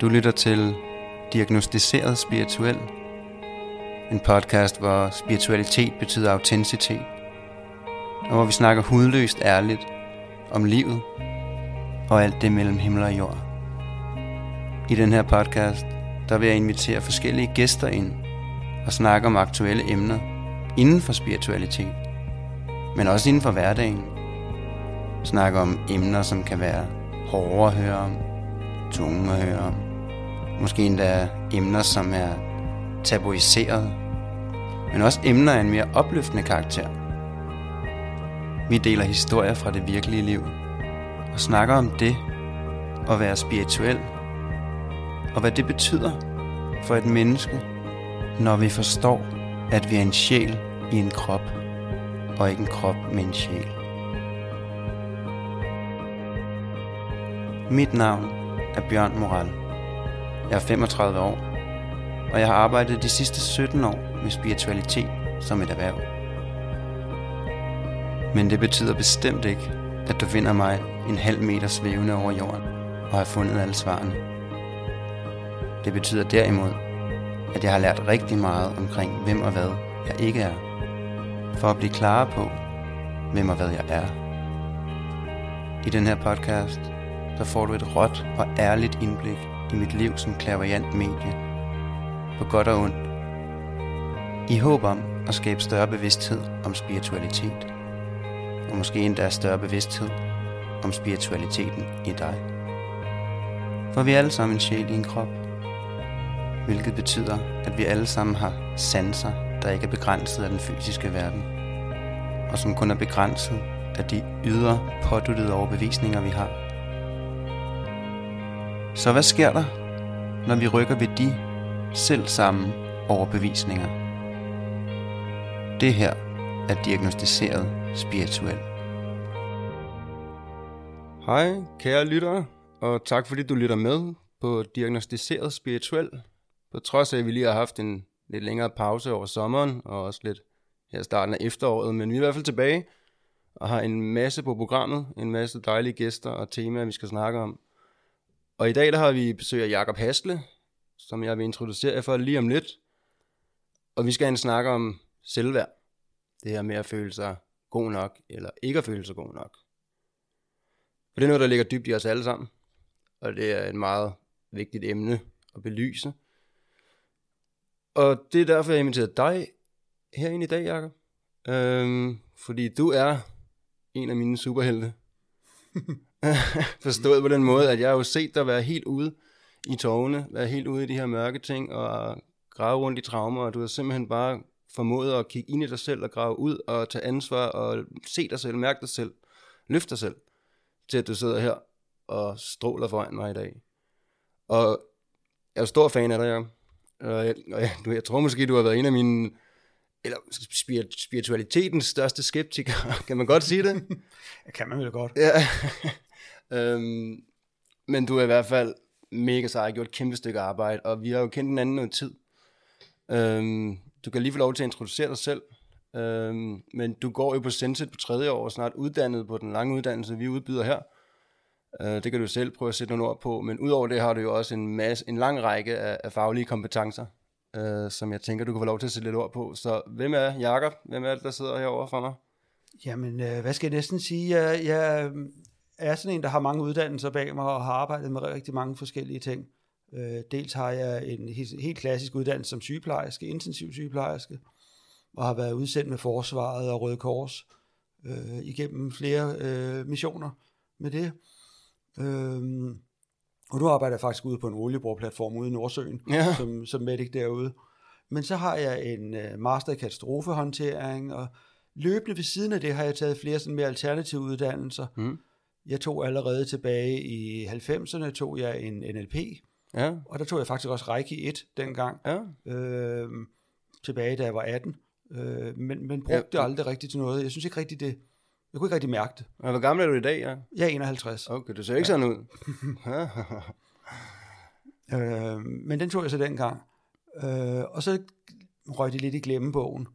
Du lytter til Diagnostiseret Spirituel. En podcast, hvor spiritualitet betyder autenticitet. Og hvor vi snakker hudløst ærligt om livet og alt det mellem himmel og jord. I den her podcast, der vil jeg invitere forskellige gæster ind og snakke om aktuelle emner inden for spiritualitet, men også inden for hverdagen. Snakke om emner, som kan være hårde at høre om, tunge at høre om. Måske endda emner, som er tabuiseret, men også emner af en mere opløftende karakter. Vi deler historier fra det virkelige liv og snakker om det at være spirituel og hvad det betyder for et menneske, når vi forstår, at vi er en sjæl i en krop og ikke en krop med en sjæl. Mit navn er Bjørn Moral. Jeg er 35 år, og jeg har arbejdet de sidste 17 år med spiritualitet som et erhverv. Men det betyder bestemt ikke, at du finder mig en halv meter svævende over jorden og har fundet alle svarene. Det betyder derimod, at jeg har lært rigtig meget omkring hvem og hvad jeg ikke er, for at blive klar på, hvem og hvad jeg er. I den her podcast, der får du et råt og ærligt indblik i mit liv som klaverjant medie, på godt og ondt, i håb om at skabe større bevidsthed om spiritualitet, og måske endda større bevidsthed om spiritualiteten i dig. For vi er alle sammen en sjæl i en krop, hvilket betyder, at vi alle sammen har sanser, der ikke er begrænset af den fysiske verden, og som kun er begrænset af de ydre påduttede overbevisninger, vi har. Så hvad sker der, når vi rykker ved de selv samme overbevisninger? Det her er diagnostiseret spirituel. Hej, kære lyttere, og tak fordi du lytter med på Diagnostiseret Spirituel. På trods af, at vi lige har haft en lidt længere pause over sommeren, og også lidt her starten af efteråret, men vi er i hvert fald tilbage og har en masse på programmet, en masse dejlige gæster og temaer, vi skal snakke om. Og i dag der har vi besøg af Jakob Hasle, som jeg vil introducere jer for lige om lidt. Og vi skal have snakke om selvværd. Det her med at føle sig god nok, eller ikke at føle sig god nok. For det er noget, der ligger dybt i os alle sammen. Og det er et meget vigtigt emne at belyse. Og det er derfor, jeg har inviteret dig herinde i dag, Jacob. Øhm, fordi du er en af mine superhelte. Forstået på den måde, at jeg har jo set dig være helt ude i tårne, være helt ude i de her mørke ting, og grave rundt i traumer, og du har simpelthen bare formået at kigge ind i dig selv, og grave ud, og tage ansvar, og se dig selv, mærke dig selv, løfte dig selv, til at du sidder her og stråler foran mig i dag. Og jeg er stor fan af dig, Jacob. Og jeg, og jeg, jeg tror måske, du har været en af mine, eller spiritualitetens største skeptikere, kan man godt sige det? kan man vel godt. Ja øhm, men du er i hvert fald mega sej, gjort et kæmpe stykke arbejde, og vi har jo kendt hinanden noget tid. Øhm, du kan lige få lov til at introducere dig selv, øhm, men du går jo på Senset på tredje år, og snart uddannet på den lange uddannelse, vi udbyder her. Øh, det kan du selv prøve at sætte nogle ord på, men udover det har du jo også en, masse, en lang række af, af faglige kompetencer, øh, som jeg tænker, du kan få lov til at sætte lidt ord på. Så hvem er Jakob? Hvem er det, der sidder herovre for mig? Jamen, øh, hvad skal jeg næsten sige? Jeg, jeg er sådan en, der har mange uddannelser bag mig, og har arbejdet med rigtig mange forskellige ting. Øh, dels har jeg en helt klassisk uddannelse som sygeplejerske, intensiv sygeplejerske, og har været udsendt med Forsvaret og Røde Kors øh, igennem flere øh, missioner med det. Øhm, og nu arbejder jeg faktisk ude på en olieboreplatform ude i Nordsøen, ja. som, som medic derude. Men så har jeg en uh, master i katastrofehåndtering, og løbende ved siden af det har jeg taget flere sådan mere alternative uddannelser. Mm. Jeg tog allerede tilbage i 90'erne, tog jeg en NLP, ja. og der tog jeg faktisk også Reiki 1 dengang, ja. øh, tilbage da jeg var 18. Øh, men, men brugte ja. det aldrig rigtigt til noget. Jeg synes ikke rigtigt, det, jeg kunne ikke rigtig mærke det. Og hvor gammel er du i dag? Ja? Jeg er 51. Okay, du ser ikke ja. sådan ud. øh, men den tog jeg så dengang. Øh, og så røg det lidt i glemmebogen.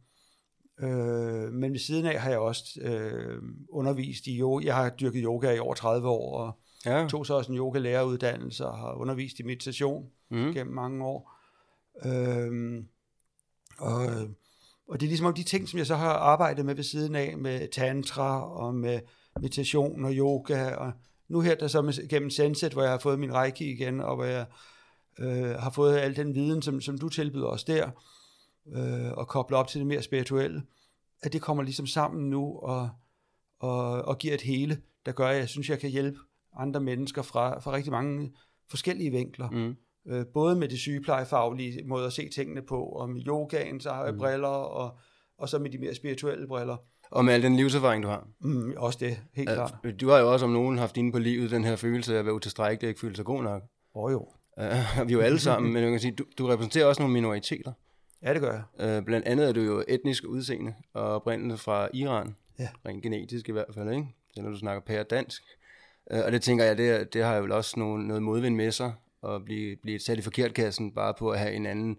Øh, men ved siden af har jeg også øh, undervist i yoga. Jeg har dyrket yoga i over 30 år, og Ja. Tog så også en yoga-læreruddannelse og har undervist i meditation mm. gennem mange år. Øhm, og, og det er ligesom om de ting, som jeg så har arbejdet med ved siden af, med tantra og med meditation og yoga, og nu her der så med, gennem Senset, hvor jeg har fået min reiki igen, og hvor jeg øh, har fået al den viden, som, som du tilbyder os der, øh, og kobler op til det mere spirituelle, at det kommer ligesom sammen nu og, og, og giver et hele, der gør, at jeg synes, jeg kan hjælpe andre mennesker fra, fra rigtig mange forskellige vinkler. Mm. Øh, både med det sygeplejefaglige måde at se tingene på, og med yogaen, så har jeg mm. briller, og, og så med de mere spirituelle briller. Og med al den livserfaring, du har. Mm, også det, helt ja, klart. Du har jo også om nogen haft inde på livet den her følelse af at være utilstrækkelig og ikke føle sig god nok. Åh oh, jo. Uh, vi er jo alle sammen, men jeg kan sige, du, du repræsenterer også nogle minoriteter. Ja, det gør jeg. Uh, blandt andet er du jo etnisk udseende og oprindelse fra Iran. Ja. Rent genetisk i hvert fald, ikke? Så når du snakker pære dansk. Uh, og det tænker jeg, det, det har jo også nogle, noget modvind med sig, at blive, blive sat i forkert kassen, bare på at have en anden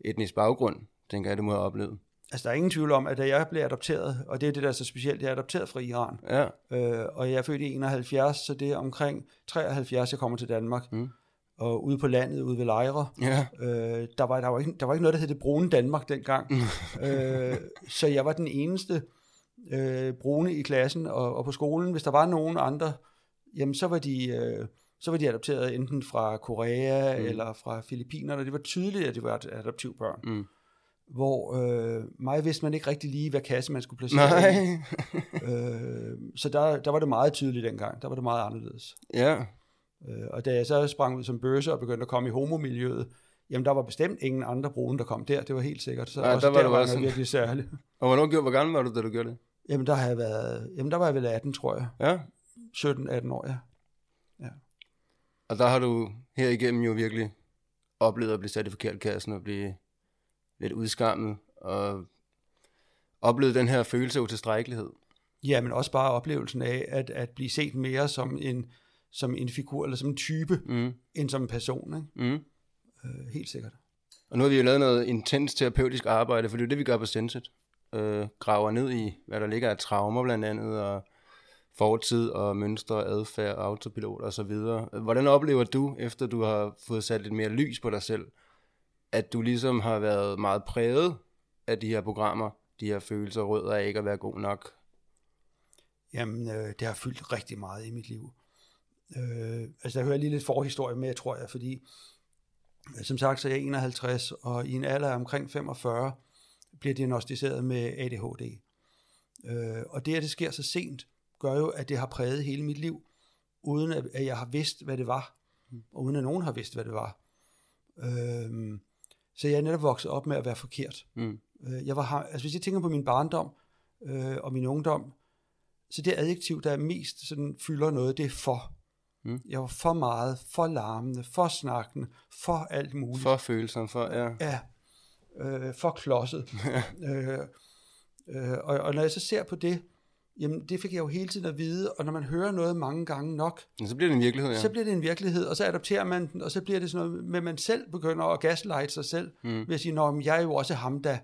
etnisk baggrund, tænker jeg, du må have oplevet. Altså, der er ingen tvivl om, at da jeg blev adopteret, og det er det, der er så specielt, jeg er adopteret fra Iran, ja. øh, og jeg er født i 71, så det er omkring 73, jeg kommer til Danmark. Mm og ude på landet, ude ved lejre. Ja. Øh, der, var, der, var ikke, der var ikke noget, der hed det brune Danmark dengang. øh, så jeg var den eneste øh, brune i klassen og, og på skolen. Hvis der var nogen andre, jamen så var de... Øh, så var de adopteret enten fra Korea mm. eller fra Filippinerne. Det var tydeligt, at det var adoptivbørn. Mm. Hvor øh, mig vidste man ikke rigtig lige, hvad kasse man skulle placere Nej. øh, så der, der var det meget tydeligt dengang. Der var det meget anderledes. Ja. Øh, og da jeg så sprang ud som bøsse og begyndte at komme i homomiljøet, jamen der var bestemt ingen andre brune, der kom der. Det var helt sikkert. Så ja, også der var, der var sådan... virkelig særligt. Og hvornår, hvor gammel var du, da du gjorde det? Jamen der har jeg været, jamen der var jeg vel 18, tror jeg. Ja. 17-18 år, ja. ja. Og der har du her igennem jo virkelig oplevet at blive sat i forkert kassen og blive lidt udskammet og oplevet den her følelse af utilstrækkelighed. Ja, men også bare oplevelsen af at, at blive set mere som en, som en figur eller som en type, mm. end som en person. Ikke? Mm. Øh, helt sikkert. Og nu har vi jo lavet noget intens terapeutisk arbejde, for det er det, vi gør på Senset. Øh, graver ned i, hvad der ligger af traumer blandt andet, og fortid og mønstre, adfærd, autopilot og så videre. Hvordan oplever du, efter du har fået sat lidt mere lys på dig selv, at du ligesom har været meget præget af de her programmer, de her følelser, rødder af ikke at være god nok? Jamen, øh, det har fyldt rigtig meget i mit liv. Øh, altså, der hører lige lidt forhistorie med, tror jeg, fordi som sagt, så er jeg 51, og i en alder omkring 45 bliver diagnostiseret med ADHD. Øh, og det, at det sker så sent, gør jo, at det har præget hele mit liv, uden at jeg har vidst, hvad det var, og uden at nogen har vidst, hvad det var. Øh, så jeg er netop vokset op med at være forkert. Mm. Øh, jeg var, altså hvis jeg tænker på min barndom øh, og min ungdom, så det adjektiv, der er mest sådan, fylder noget, det er for. Mm. Jeg var for meget, for larmende, for snakkende, for alt muligt. For følelsen, for, ja. Ja, øh, for klodset. øh, øh, og, og når jeg så ser på det, jamen det fik jeg jo hele tiden at vide, og når man hører noget mange gange nok, ja, så bliver det en virkelighed, ja. Så bliver det en virkelighed, og så adopterer man den, og så bliver det sådan noget med, at man selv begynder at gaslight sig selv, mm. ved at sige, nå, jeg er jo også ham, der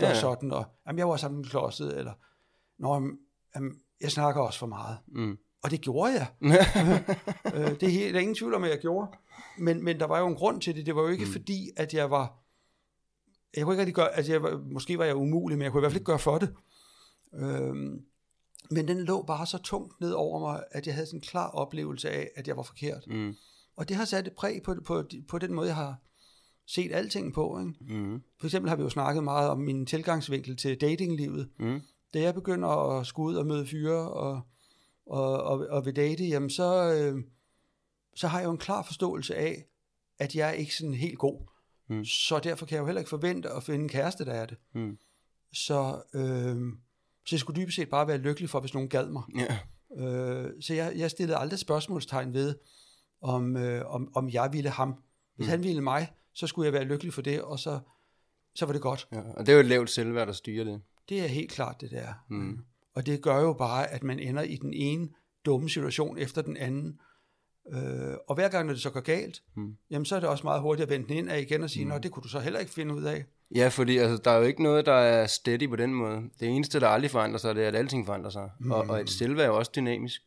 gør ja, ja. sådan, og jamen, jeg var ham klodset, eller nå, jamen, jeg snakker også for meget. Mm. Og det gjorde jeg. øh, det er helt, der er ingen tvivl om, at jeg gjorde. Men, men der var jo en grund til det. Det var jo ikke mm. fordi, at jeg var... Jeg kunne ikke rigtig gøre... Altså, jeg var, måske var jeg umulig, men jeg kunne i hvert fald ikke gøre for det. Øhm, men den lå bare så tungt ned over mig, at jeg havde sådan en klar oplevelse af, at jeg var forkert. Mm. Og det har sat et præg på, på, på den måde, jeg har set alting på. Ikke? Mm. For eksempel har vi jo snakket meget om min tilgangsvinkel til datinglivet. Mm. Da jeg begynder at skulle ud og møde fyre og og, og, og vil date, jamen så, øh, så har jeg jo en klar forståelse af, at jeg er ikke sådan helt god. Mm. Så derfor kan jeg jo heller ikke forvente at finde en kæreste, der er det. Mm. Så, øh, så jeg skulle dybest set bare være lykkelig for, hvis nogen gad mig. Yeah. Øh, så jeg, jeg stillede aldrig spørgsmålstegn ved, om, øh, om, om jeg ville ham. Hvis mm. han ville mig, så skulle jeg være lykkelig for det, og så, så var det godt. Ja, og det er jo et lavt selvværd, der styrer det. Det er helt klart, det der. Mm. Og det gør jo bare, at man ender i den ene dumme situation efter den anden. Øh, og hver gang, når det så går galt, mm. jamen så er det også meget hurtigt at vende den ind af igen og sige, mm. nå, det kunne du så heller ikke finde ud af. Ja, fordi altså, der er jo ikke noget, der er steady på den måde. Det eneste, der aldrig forandrer sig, det er, at alting forandrer sig. Mm. Og, og et selvværd er jo også dynamisk.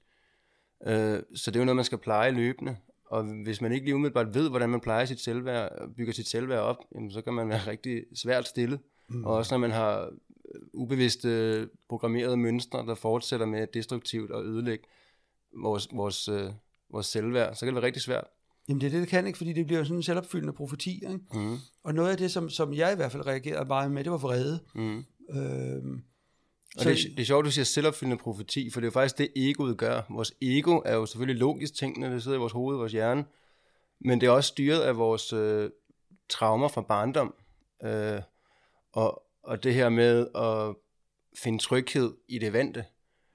Øh, så det er jo noget, man skal pleje løbende. Og hvis man ikke lige umiddelbart ved, hvordan man plejer sit selvværd, bygger sit selvværd op, jamen, så kan man være rigtig svært stillet. Mm. Og også når man har ubevidste programmerede mønstre, der fortsætter med destruktivt og ødelægge vores, vores, øh, vores selvværd, så kan det være rigtig svært. Jamen det er det, det kan ikke, fordi det bliver sådan en selvopfyldende profeti. Ikke? Mm. Og noget af det, som, som jeg i hvert fald reagerede meget med, det var vrede. Mm. Øhm, og så, det, er, det er sjovt, du siger selvopfyldende profeti, for det er jo faktisk det, egoet gør. Vores ego er jo selvfølgelig logisk tænkende, det sidder i vores hoved, vores hjerne, men det er også styret af vores øh, traumer fra barndom. Øh, og, og det her med at finde tryghed i det vante.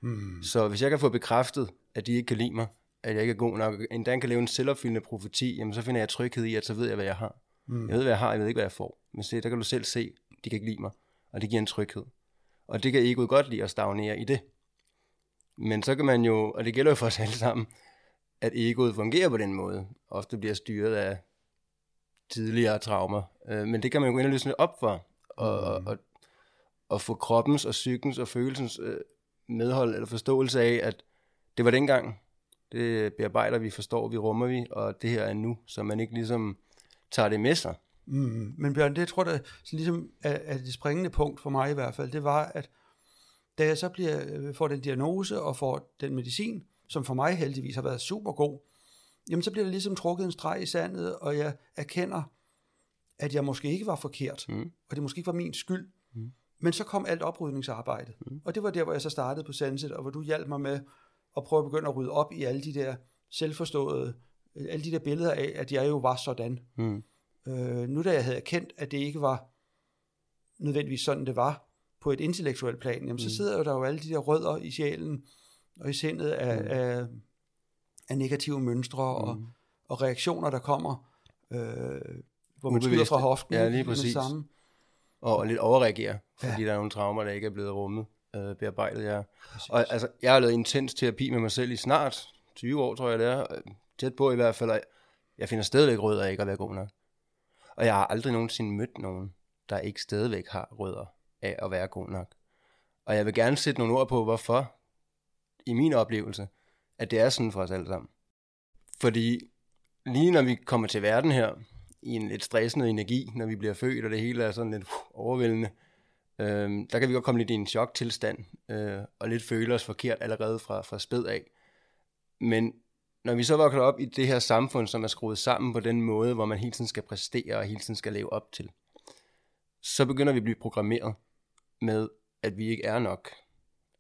Mm. Så hvis jeg kan få bekræftet, at de ikke kan lide mig, at jeg ikke er god nok, endda kan leve en selvopfyldende profeti, jamen så finder jeg tryghed i, at så ved jeg, hvad jeg har. Mm. Jeg ved, hvad jeg har, jeg ved ikke, hvad jeg får. Men se, der kan du selv se, de kan ikke lide mig, og det giver en tryghed. Og det kan egoet godt lide at stagnere i det. Men så kan man jo, og det gælder jo for os alle sammen, at egoet fungerer på den måde. Ofte bliver styret af tidligere traumer. Øh, men det kan man jo gå ind og løsne op for, og, mm. og, og, få kroppens og psykens og følelsens øh, medhold eller forståelse af, at det var dengang, det bearbejder vi, forstår vi, rummer vi, og det her er nu, så man ikke ligesom tager det med sig. Mm, men Bjørn, det tror jeg, ligesom er, er det springende punkt for mig i hvert fald, det var, at da jeg så bliver, øh, får den diagnose og får den medicin, som for mig heldigvis har været super god, jamen så bliver der ligesom trukket en streg i sandet, og jeg erkender, at jeg måske ikke var forkert, mm. og det måske ikke var min skyld. Mm. Men så kom alt oprydningsarbejdet, mm. og det var der, hvor jeg så startede på Sanset, og hvor du hjalp mig med at prøve at begynde at rydde op i alle de der selvforståede, alle de der billeder af, at jeg jo var sådan. Mm. Øh, nu da jeg havde erkendt, at det ikke var nødvendigvis sådan, det var på et intellektuelt plan, jamen, mm. så sidder der jo alle de der rødder i sjælen og i sindet af, mm. af, af negative mønstre mm. og, og reaktioner, der kommer, øh, hvor man skyder fra hoften. Ja, lige præcis. Samme. Og, og lidt overreagere, fordi ja. der er nogle traumer, der ikke er blevet rummet, øh, bearbejdet. Ja. Og altså, jeg har lavet intens terapi med mig selv i snart 20 år, tror jeg det er. Tæt på i hvert fald. Jeg finder stadigvæk rød af ikke at være god nok. Og jeg har aldrig nogensinde mødt nogen, der ikke stadigvæk har rødder af at være god nok. Og jeg vil gerne sætte nogle ord på, hvorfor, i min oplevelse, at det er sådan for os alle sammen. Fordi lige når vi kommer til verden her, i en lidt stressende energi, når vi bliver født, og det hele er sådan lidt uh, overvældende, øh, der kan vi godt komme lidt i en choktilstand, øh, og lidt føle os forkert allerede fra, fra spæd af. Men når vi så vokser op i det her samfund, som er skruet sammen på den måde, hvor man hele tiden skal præstere og hele tiden skal leve op til, så begynder vi at blive programmeret med, at vi ikke er nok.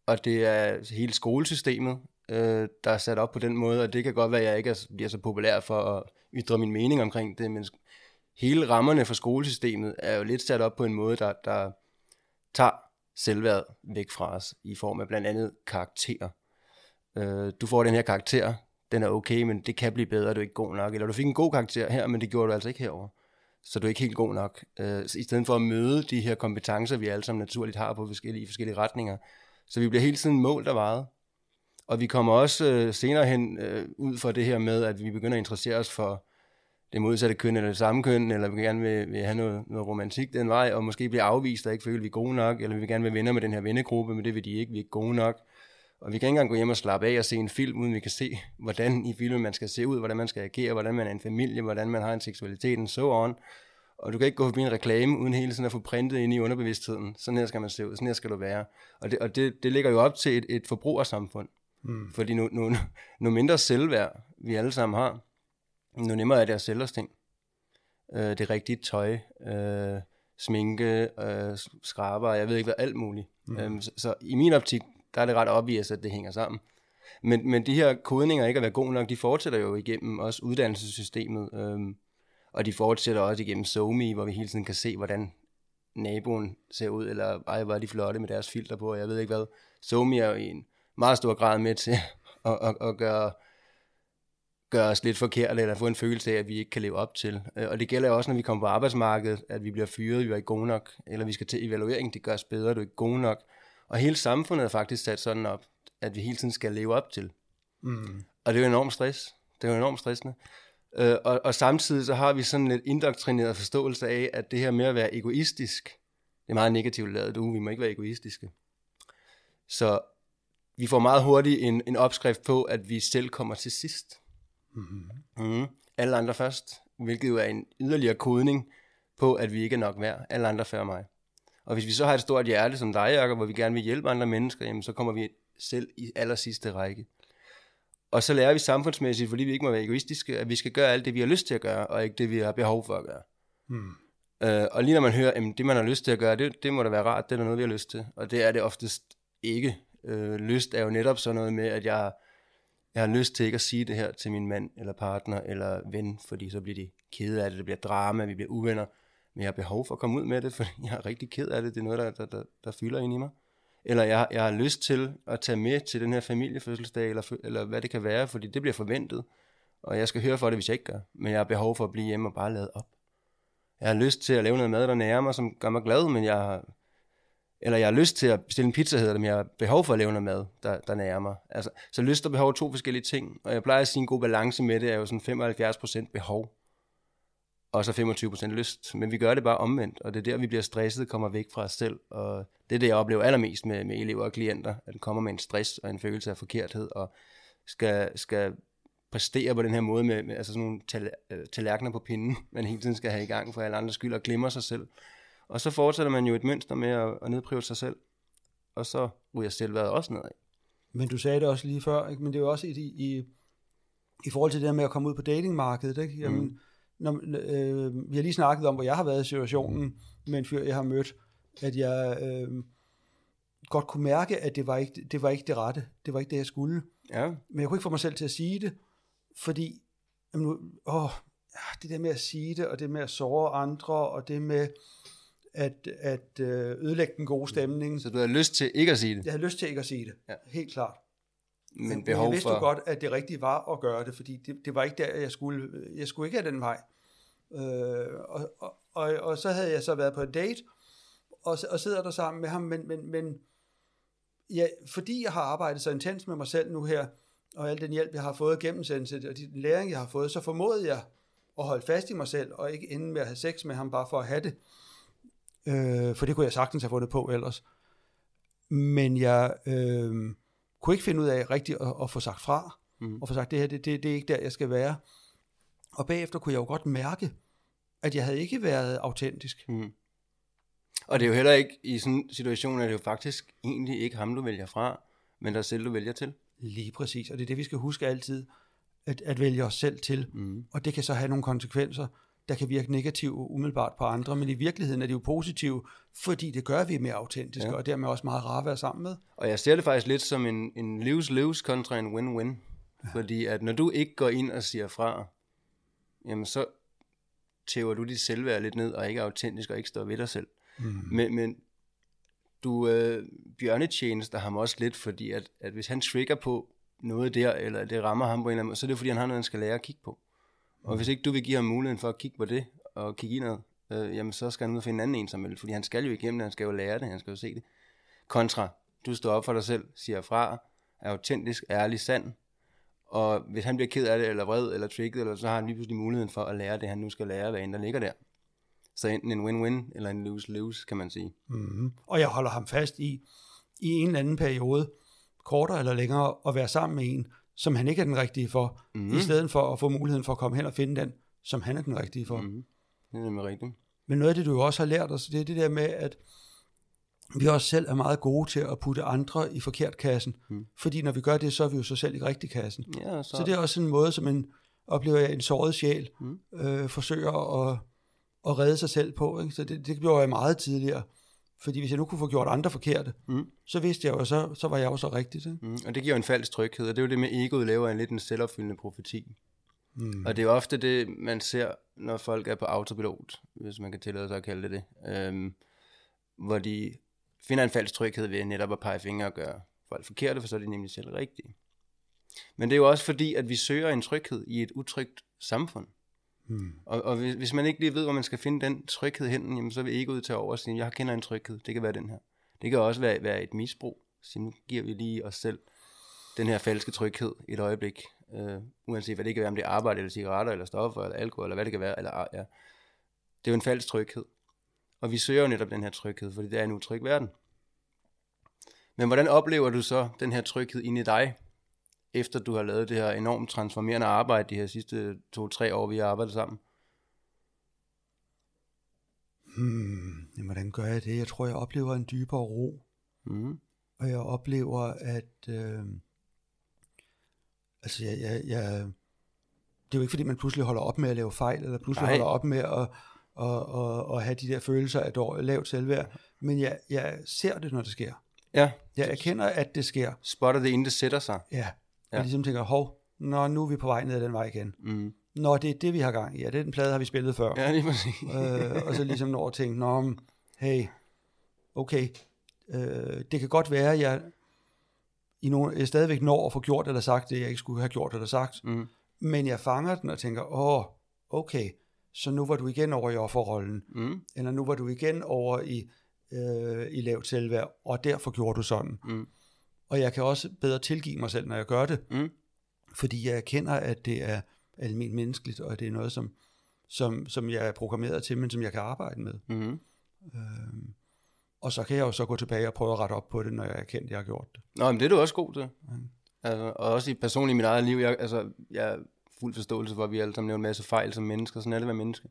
Og det er hele skolesystemet, øh, der er sat op på den måde, og det kan godt være, at jeg ikke er, bliver så populær for at ytre min mening omkring det, men hele rammerne for skolesystemet er jo lidt sat op på en måde, der, der tager selvværd væk fra os, i form af blandt andet karakterer. Øh, du får den her karakter, den er okay, men det kan blive bedre, du er ikke god nok. Eller du fik en god karakter her, men det gjorde du altså ikke herover. Så du er ikke helt god nok. Øh, I stedet for at møde de her kompetencer, vi alle sammen naturligt har på forskellige, forskellige retninger. Så vi bliver hele tiden målt og vejet. Og vi kommer også øh, senere hen øh, ud for det her med, at vi begynder at interessere os for det modsatte køn eller det samme køn, eller vi gerne vil, vil have noget, noget romantik den vej, og måske blive afvist og ikke føle, at vi er gode nok, eller vi vil gerne være venner med den her vennegruppe, men det vil de ikke, vi er ikke gode nok. Og vi kan ikke engang gå hjem og slappe af og se en film, uden vi kan se, hvordan i filmen man skal se ud, hvordan man skal agere, hvordan man er en familie, hvordan man har en seksualitet, og så on. Og du kan ikke gå forbi en reklame, uden hele tiden at få printet ind i underbevidstheden. Sådan her skal man se ud, sådan her skal du være. Og det, og det, det ligger jo op til et, et forbrugersamfund. Mm. Fordi nu, nu, nu mindre selvværd vi alle sammen har, nu nemmere er det at sælge os ting. Øh, det rigtige tøj, øh, sminke, øh, skraber, jeg ved ikke hvad, alt muligt. Mm. Øhm, så, så i min optik, der er det ret obvious, at det hænger sammen. Men, men de her kodninger ikke at være gode nok, de fortsætter jo igennem også uddannelsessystemet, øhm, og de fortsætter også igennem SoMe, hvor vi hele tiden kan se, hvordan naboen ser ud, eller ej, hvor er de flotte med deres filter på, jeg ved ikke hvad. SoMe er jo i en meget stor grad med til at, at, at gøre, gøre os lidt forkert, eller få en følelse af, at vi ikke kan leve op til. Øh, og det gælder også, når vi kommer på arbejdsmarkedet, at vi bliver fyret, vi er ikke gode nok, eller vi skal til evaluering, det gør os bedre, du er ikke gode nok. Og hele samfundet er faktisk sat sådan op, at vi hele tiden skal leve op til. Mm. Og det er jo enormt stress. Det er jo enormt stressende. Øh, og, og samtidig så har vi sådan lidt indoktrineret forståelse af, at det her med at være egoistisk, det er meget negativt lavet, du, vi må ikke være egoistiske. Så vi får meget hurtigt en, en opskrift på, at vi selv kommer til sidst. Mm-hmm. Mm. Alle andre først, hvilket jo er en yderligere kodning på, at vi ikke er nok værd. Alle andre før mig. Og hvis vi så har et stort hjerte som dig, Jacob, hvor vi gerne vil hjælpe andre mennesker, jamen, så kommer vi selv i aller sidste række. Og så lærer vi samfundsmæssigt, fordi vi ikke må være egoistiske, at vi skal gøre alt det, vi har lyst til at gøre, og ikke det, vi har behov for at gøre. Mm. Øh, og lige når man hører, at det, man har lyst til at gøre, det, det må da være rart, det er der noget, vi har lyst til. Og det er det oftest ikke. Øh, lyst er jo netop sådan noget med, at jeg, jeg har lyst til ikke at sige det her til min mand, eller partner, eller ven, fordi så bliver de kede af det, det bliver drama, vi bliver uvenner. Men jeg har behov for at komme ud med det, fordi jeg er rigtig ked af det, det er noget, der, der, der, der fylder ind i mig. Eller jeg, jeg har lyst til at tage med til den her familiefødselsdag, eller, eller hvad det kan være, fordi det bliver forventet. Og jeg skal høre for det, hvis jeg ikke gør. Men jeg har behov for at blive hjemme og bare lade op. Jeg har lyst til at lave noget mad, der nærmer mig, som gør mig glad, men jeg har, eller jeg har lyst til at bestille en pizza, hedder det, men jeg har behov for at lave noget mad, der, der nærer mig. Altså, så lyst og behov er to forskellige ting, og jeg plejer at sige, en god balance med det er jo sådan 75% behov, og så 25% lyst. Men vi gør det bare omvendt, og det er der, vi bliver stresset, kommer væk fra os selv, og det er det, jeg oplever allermest med, med elever og klienter, at de kommer med en stress og en følelse af forkerthed, og skal, skal præstere på den her måde med, med altså sådan nogle tal, øh, tallerkener på pinden, man hele tiden skal have i gang for alle andre skyld, og glemmer sig selv. Og så fortsætter man jo et mønster med at, at nedprive sig selv, og så ryger selvværdet også nedad. Men du sagde det også lige før, ikke? men det er jo også i, i, i forhold til det der med at komme ud på datingmarkedet. Ikke? Jamen, mm. når, øh, vi har lige snakket om, hvor jeg har været i situationen med en fyr, jeg har mødt, at jeg øh, godt kunne mærke, at det var, ikke, det var ikke det rette. Det var ikke det, jeg skulle. Ja. Men jeg kunne ikke få mig selv til at sige det, fordi jamen, nu, åh, det der med at sige det, og det med at såre andre, og det med at, at øh, ødelægge den gode stemning. Så du har lyst til ikke at sige det? Jeg har lyst til ikke at sige det, Ja. helt klart. Men behov jeg vidste for... jo godt, at det rigtige var at gøre det, fordi det, det var ikke der, jeg skulle. Jeg skulle ikke have den vej. Øh, og, og, og, og så havde jeg så været på en date, og, og sidder der sammen med ham, men, men, men ja, fordi jeg har arbejdet så intens med mig selv nu her, og al den hjælp, jeg har fået gennem Sensit, og den læring, jeg har fået, så formåede jeg at holde fast i mig selv, og ikke ende med at have sex med ham, bare for at have det. Øh, for det kunne jeg sagtens have fundet på ellers. Men jeg øh, kunne ikke finde ud af rigtigt at, at få sagt fra, Mhm. og få sagt, det her, det, det, det er ikke der, jeg skal være. Og bagefter kunne jeg jo godt mærke, at jeg havde ikke været autentisk. Mm. Og det er jo heller ikke, i sådan en situation, er det jo faktisk egentlig ikke ham, du vælger fra, men dig selv, du vælger til. Lige præcis, og det er det, vi skal huske altid, at, at vælge os selv til. Mm. Og det kan så have nogle konsekvenser, der kan virke negativt umiddelbart på andre, men i virkeligheden er det jo positivt, fordi det gør, vi er mere autentiske, ja. og dermed også meget rare at være sammen med. Og jeg ser det faktisk lidt som en, en lose-lose kontra en win-win. Ja. Fordi at når du ikke går ind og siger fra, jamen så tæver du dit selvværd lidt ned, og ikke er autentisk, og ikke står ved dig selv. Mm. Men, men du øh, bjørnetjenester ham også lidt, fordi at, at hvis han trigger på noget der, eller det rammer ham på en eller anden måde, så er det fordi, han har noget, han skal lære at kigge på. Og hvis ikke du vil give ham muligheden for at kigge på det, og kigge indad, øh, jamen så skal han ud og finde en anden en som vil, fordi han skal jo igennem det, han skal jo lære det, han skal jo se det. Kontra, du står op for dig selv, siger fra, er autentisk, ærlig, sand, og hvis han bliver ked af det, eller vred, eller trigget, eller så har han lige pludselig muligheden for at lære det, han nu skal lære, hvad end der ligger der. Så enten en win-win, eller en lose-lose, kan man sige. Mm. Og jeg holder ham fast i, i en eller anden periode, kortere eller længere, at være sammen med en, som han ikke er den rigtige for, Mhm. mm. i stedet for at få muligheden for at komme hen og finde den, som han er den rigtige for. Mm. Det er nemlig rigtigt. Men noget af det, du jo også har lært os, det er det der med, at vi også selv er meget gode til at putte andre i forkert kassen. Mm. Fordi når vi gør det, så er vi jo så selv i rigtig kassen. Ja, så, Så det er også en måde, som en, oplever jeg, en såret sjæl Mm. øh, forsøger at, at redde sig selv på. Ikke? Så det, det gjorde jeg meget tidligere. Fordi hvis jeg nu kunne få gjort andre forkerte, Mm. så vidste jeg jo, så, så var jeg jo så rigtigt. Ikke? Mm. Og det giver en falsk tryghed, og det er jo det med egoet laver en lidt en selvopfyldende profeti. Mm. Og det er jo ofte det, man ser, når folk er på autopilot, hvis man kan tillade sig at kalde det det. Øhm, hvor de finder en falsk tryghed ved netop at pege fingre og gøre folk forkerte, for så er de nemlig selv rigtige. Men det er jo også fordi, at vi søger en tryghed i et utrygt samfund. Mm. Og, og hvis, hvis man ikke lige ved, hvor man skal finde den tryghed hen, jamen, så vil egoet tage over og sige, jeg kender en tryghed, det kan være den her. Det kan også være, være et misbrug. Så nu giver vi lige os selv den her falske tryghed et øjeblik. Øh, uanset hvad det kan være, om det er arbejde, eller cigaretter, eller stoffer, eller alkohol, eller hvad det kan være. Eller, ja. Det er jo en falsk tryghed. Og vi søger jo netop den her tryghed, fordi det er en utryg verden. Men hvordan oplever du så den her tryghed inde i dig, efter du har lavet det her enormt transformerende arbejde de her sidste to-tre år, vi har arbejdet sammen? Hmm, jamen, hvordan gør jeg det? Jeg tror, jeg oplever en dybere ro. Mm. Og jeg oplever, at... Øh, altså, jeg, jeg, jeg, det er jo ikke, fordi man pludselig holder op med at lave fejl, eller pludselig Nej. holder op med at, at, at, at have de der følelser af dår- lavt selvværd. Men jeg, jeg ser det, når det sker. Ja, Jeg erkender, at det sker. spotter det, inden det sætter sig. Ja. Og Ja. ligesom tænker, hov, nå, nu er vi på vej ned ad den vej igen. Mm. Nå, det er det, vi har gang i. Ja, det er den plade, har vi spillet før. Ja, lige præcis. øh, og så ligesom når at tænke, nå, hey, okay, øh, det kan godt være, at jeg, i nogle, jeg stadigvæk når at få gjort eller sagt det, jeg ikke skulle have gjort eller sagt, Mm. men jeg fanger den og tænker, åh, okay, så nu var du igen over i offerrollen, Mm. eller nu var du igen over i, øh, i lavt selvværd, og derfor gjorde du sådan. Mm. Og jeg kan også bedre tilgive mig selv, når jeg gør det, Mm. fordi jeg erkender, at det er almindeligt menneskeligt, og at det er noget, som, som, som jeg er programmeret til, men som jeg kan arbejde med. Mm. Øhm, og så kan jeg jo så gå tilbage og prøve at rette op på det, når jeg erkender, at jeg har gjort det. Nå, men det er du også god til. Altså, og også i personligt i mit eget liv, jeg, altså, jeg er fuld forståelse for, at vi alle sammen laver en masse fejl som mennesker, sådan er det at være menneske.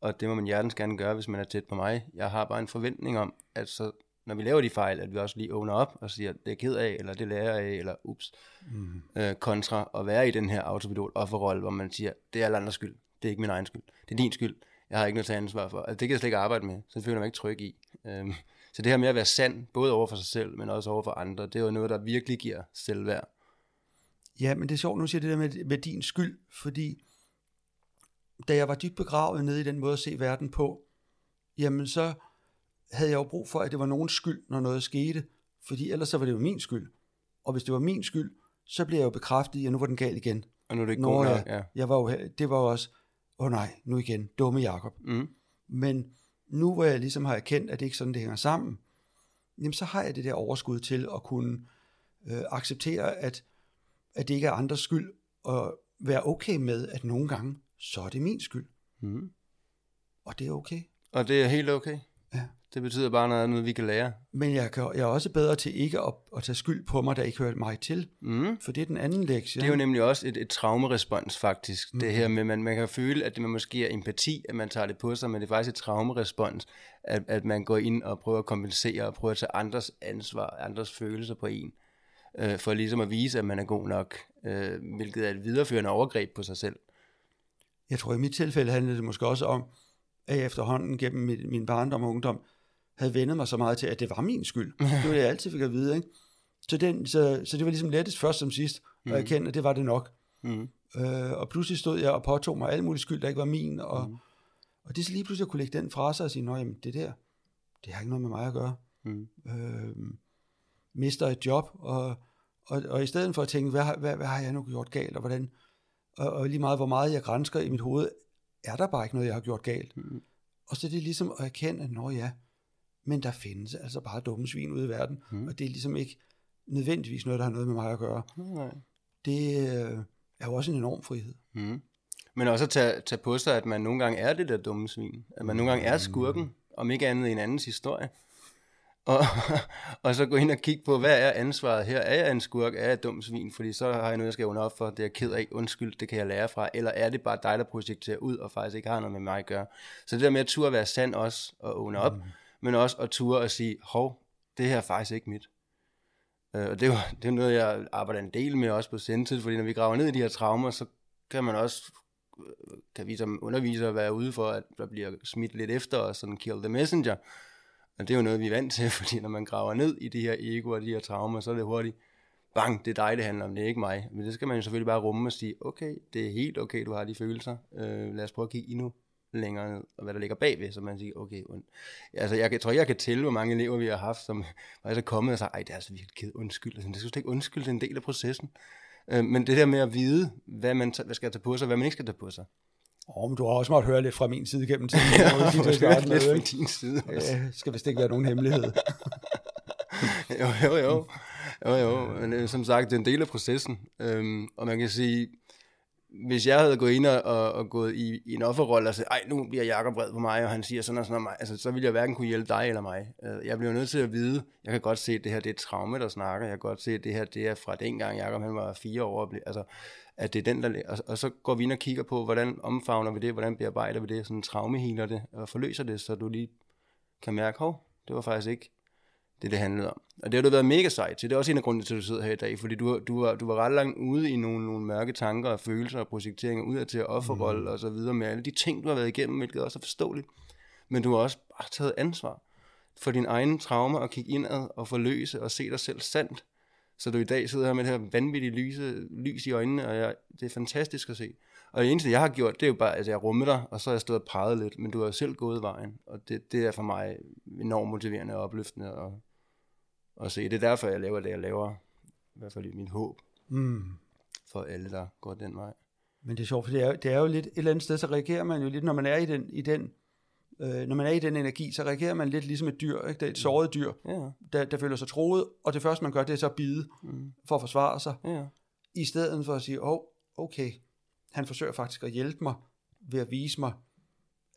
Og det må man hjertens gerne gøre, hvis man er tæt på mig. Jeg har bare en forventning om, at så, når vi laver de fejl, at vi også lige åbner op og siger, det er jeg ked af, eller det lærer jeg af, eller ups, Mm. øh, kontra at være i den her autopilot offerrolle, hvor man siger, det er alle andres skyld, det er ikke min egen skyld, det er din skyld, jeg har ikke noget at tage ansvar for. Altså, det kan jeg slet ikke arbejde med, så føler mig ikke tryg i. Øhm, så det her med at være sand, både over for sig selv, men også over for andre, det er jo noget, der virkelig giver selvværd. Ja, men det er sjovt, nu siger det der med, med din skyld, fordi da jeg var dybt begravet nede i den måde at se verden på, jamen så havde jeg jo brug for, at det var nogens skyld, når noget skete, fordi ellers så var det jo min skyld. Og hvis det var min skyld, så blev jeg jo bekræftet i, at nu var den gal igen. Og nu er det ikke god ja. nok. Ja. Jeg var jo, det var jo også, åh oh, nej, nu igen, dumme Jakob. Mm. Men nu hvor jeg ligesom har erkendt, at det ikke sådan, det hænger sammen, jamen så har jeg det der overskud til at kunne øh, acceptere, at, at det ikke er andres skyld, og være okay med, at nogle gange, så er det min skyld. Mm. Og det er okay. Og det er helt okay. Det betyder bare noget, noget vi kan lære. Men jeg, kan, jeg er også bedre til ikke at, at tage skyld på mig, der ikke hører mig til. Mm. For det er den anden lektie. Det er jo nemlig også et, et traumerespons faktisk. Mm. Det her med, man, man kan føle, at det man måske er empati, at man tager det på sig, men det er faktisk et traumerespons, at, at man går ind og prøver at kompensere og prøver at tage andres ansvar, andres følelser på en, øh, for ligesom at vise, at man er god nok, øh, hvilket er et videreførende overgreb på sig selv. Jeg tror, i mit tilfælde handlede det måske også om, at jeg efterhånden gennem min, min barndom og ungdom, havde vendet mig så meget til, at det var min skyld. Det var det, jeg altid fik at vide. Ikke? Så, den, så, så det var ligesom lettest først som sidst, og jeg kendte, at det var det nok. Mm. Øh, og pludselig stod jeg og påtog mig alle mulige skyld, der ikke var min. Og, mm. og det er så lige pludselig at kunne lægge den fra sig og sige, nej, det der, det har ikke noget med mig at gøre. Mm. Øh, mister et job, og, og, og i stedet for at tænke, hvad, hvad, hvad har jeg nu gjort galt, og hvordan, og, og lige meget hvor meget jeg grænsker i mit hoved, er der bare ikke noget, jeg har gjort galt. Mm. Og så er det ligesom at erkende, at nå ja, men der findes altså bare dumme svin ude i verden, Mm. og det er ligesom ikke nødvendigvis noget, der har noget med mig at gøre. Nej. Det øh, er jo også en enorm frihed. Mm. Men også at tage, tage på sig, at man nogle gange er det der dumme svin. At man nogle gange er skurken, om ikke andet i en andens historie. Og, og så gå ind og kigge på, hvad er ansvaret her? Er jeg en skurk? Er jeg et dumt svin? Fordi så har jeg noget, jeg skal under op for. Det er jeg ked af. Undskyld, det kan jeg lære fra. Eller er det bare dig, der projekterer ud, og faktisk ikke har noget med mig at gøre? Så det der med at turde være sand også, og åbne op, mm men også at ture og sige, hov, det her er faktisk ikke mit. Øh, og det er jo det er noget, jeg arbejder en del med også på Sentit, fordi når vi graver ned i de her traumer, så kan man også, øh, kan vi som undervisere være ude for, at der bliver smidt lidt efter og sådan kill the messenger. Og det er jo noget, vi er vant til, fordi når man graver ned i de her egoer og de her traumer, så er det hurtigt, bang, det er dig, det handler om, det er ikke mig. Men det skal man jo selvfølgelig bare rumme og sige, okay, det er helt okay, du har de følelser. Øh, lad os prøve at kigge endnu længere ned, og hvad der ligger bagved, så man siger, okay, und. altså jeg, jeg tror ikke, jeg kan tælle, hvor mange elever vi har haft, som er kommet og sagt, ej, det er altså virkelig ked, undskyld, altså, det skal ikke undskylde, det er en del af processen. Øh, men det der med at vide, hvad man hvad skal tage på sig, hvad man ikke skal tage på sig. Åh, oh, men du har også måttet høre lidt fra min side gennem tiden. Ja, de, der lidt med, fra din side også. Ja, skal vist ikke være nogen hemmelighed. jo, jo, jo. Jo, jo. Men øh, som sagt, det er en del af processen. Øhm, og man kan sige, hvis jeg havde gået ind og, og, og gået i, i en offerrolle og sagt, ej, nu bliver Jacob vred på mig, og han siger sådan og sådan om mig, altså, så ville jeg hverken kunne hjælpe dig eller mig. Øh, jeg bliver nødt til at vide, jeg kan godt se, at det her det er et traume, der snakker, jeg kan godt se, at det her det er fra dengang, Jacob han var fire år, og altså, at det er den, der, og, og så går vi ind og kigger på, hvordan omfavner vi det, hvordan bearbejder vi det, sådan traumehealer det, og forløser det, så du lige kan mærke, hov, det var faktisk ikke det, det handlede om. Og det har du været mega sej til. Det er også en af grundene til, at du sidder her i dag, fordi du, du, var, du var ret langt ude i nogle, nogle mørke tanker og følelser og projekteringer, ud af til offerrolle mm. og så videre med alle de ting, du har været igennem, hvilket også er forståeligt. Men du har også bare taget ansvar for din egen traume og kigge indad og forløse og se dig selv sandt. Så du i dag sidder her med det her vanvittige lyse, lys i øjnene, og jeg, det er fantastisk at se. Og det eneste, jeg har gjort, det er jo bare, at jeg rummer dig, og så har jeg stået og peget lidt, men du har jo selv gået vejen, og det, det er for mig enormt motiverende og opløftende at, at se. Det er derfor, jeg laver det, jeg laver, i hvert fald i min håb, Mm. for alle, der går den vej. Men det er sjovt, for det er, det er jo lidt et eller andet sted, så reagerer man jo lidt, når man er i den, i den øh, når man er i den energi, så reagerer man lidt ligesom et dyr, ikke? Det er et såret dyr, Ja, der, der føler sig troet, og det første man gør, det er så at bide mm, for at forsvare sig, ja, i stedet for at sige, åh, oh, okay, han forsøger faktisk at hjælpe mig ved at vise mig,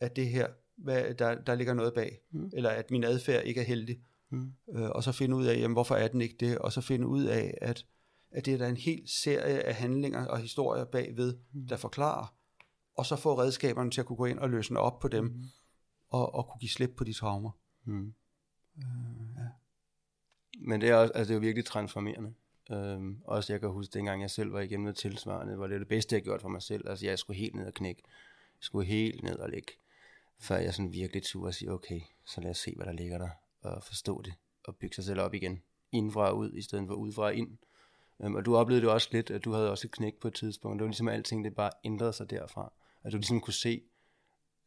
at det her, hvad, der, der ligger noget bag, Mm. eller at min adfærd ikke er heldig, mm, øh, og så finde ud af, jamen, hvorfor er den ikke det, og så finde ud af, at, at det er der en hel serie af handlinger og historier bagved, Mm. der forklarer, og så få redskaberne til at kunne gå ind og løsne op på dem, Mm. og, og kunne give slip på de traumer. mm. Øh, ja. Men det er, også, altså det er jo virkelig transformerende. Øhm, også jeg kan huske, dengang jeg selv var igennem noget tilsvarende, var det det bedste, jeg gjort for mig selv. Altså jeg skulle helt ned og knække. Jeg skulle helt ned og ligge. Før jeg sådan virkelig turde sige, okay, så lad os se, hvad der ligger der. Og forstå det. Og bygge sig selv op igen. Indenfra og ud, i stedet for udefra og ind. Øhm, og du oplevede det også lidt, at du havde også et knæk på et tidspunkt. Det var ligesom, at alting det bare ændrede sig derfra. At du ligesom kunne se,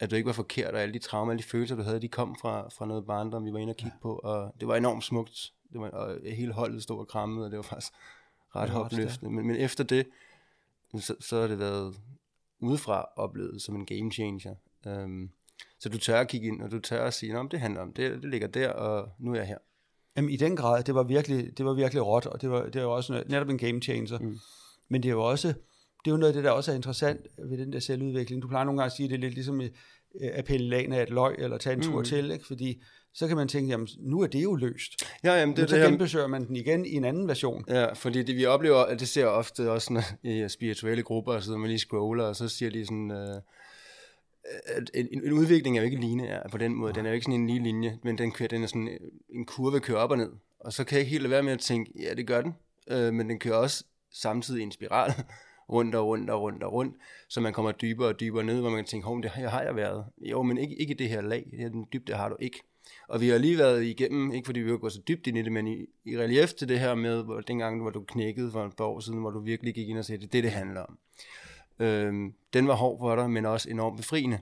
at du ikke var forkert, og alle de traumer, alle de følelser, du havde, de kom fra, fra noget barndom, vi var inde og kigge ja. på, og det var enormt smukt. Det var, og hele holdet stod og krammede, og det var faktisk ret ret opløftende. Men, men efter det, så, så har det været udefra oplevet som en game changer. Um, så du tør at kigge ind, og du tør at sige, at det handler om det, det ligger der, og nu er jeg her. Jamen, i den grad, det var virkelig, det var virkelig råt, og det var, det var også noget- netop en game changer. Mm. Men det er jo også, det er jo noget af det, der også er interessant ved den der selvudvikling. Du plejer nogle gange at sige, at det er lidt ligesom øh, at pille lagen af et løg, eller tage en tur Mm. til, ikke? fordi så kan man tænke, jamen nu er det jo løst. Ja, jamen, Men det, så det genbesøger man den igen i en anden version. Ja, fordi det vi oplever, at det ser ofte også når, i spirituelle grupper, så man lige scroller, og så siger de sådan, øh, at en, en udvikling er jo ikke lineær på den måde. Den er jo ikke sådan en lige linje, men den, kører, den er sådan, øh, en kurve kører op og ned. Og så kan jeg ikke helt lade være med at tænke, ja, det gør den, øh, men den kører også samtidig i en spiral, rundt og rundt og rundt og rundt, så man kommer dybere og dybere ned, hvor man kan tænke, hov, det her har jeg været. Jo, men ikke, ikke i det her lag, det her den dybde har du ikke. Og vi har lige været igennem, ikke fordi vi har gået så dybt ind i det, men i, i relief til det her med, hvor, dengang hvor du knækkede for et par år siden, hvor du virkelig gik ind og sagde, det er det, det handler om. Øhm, den var hård for dig, men også enormt befriende.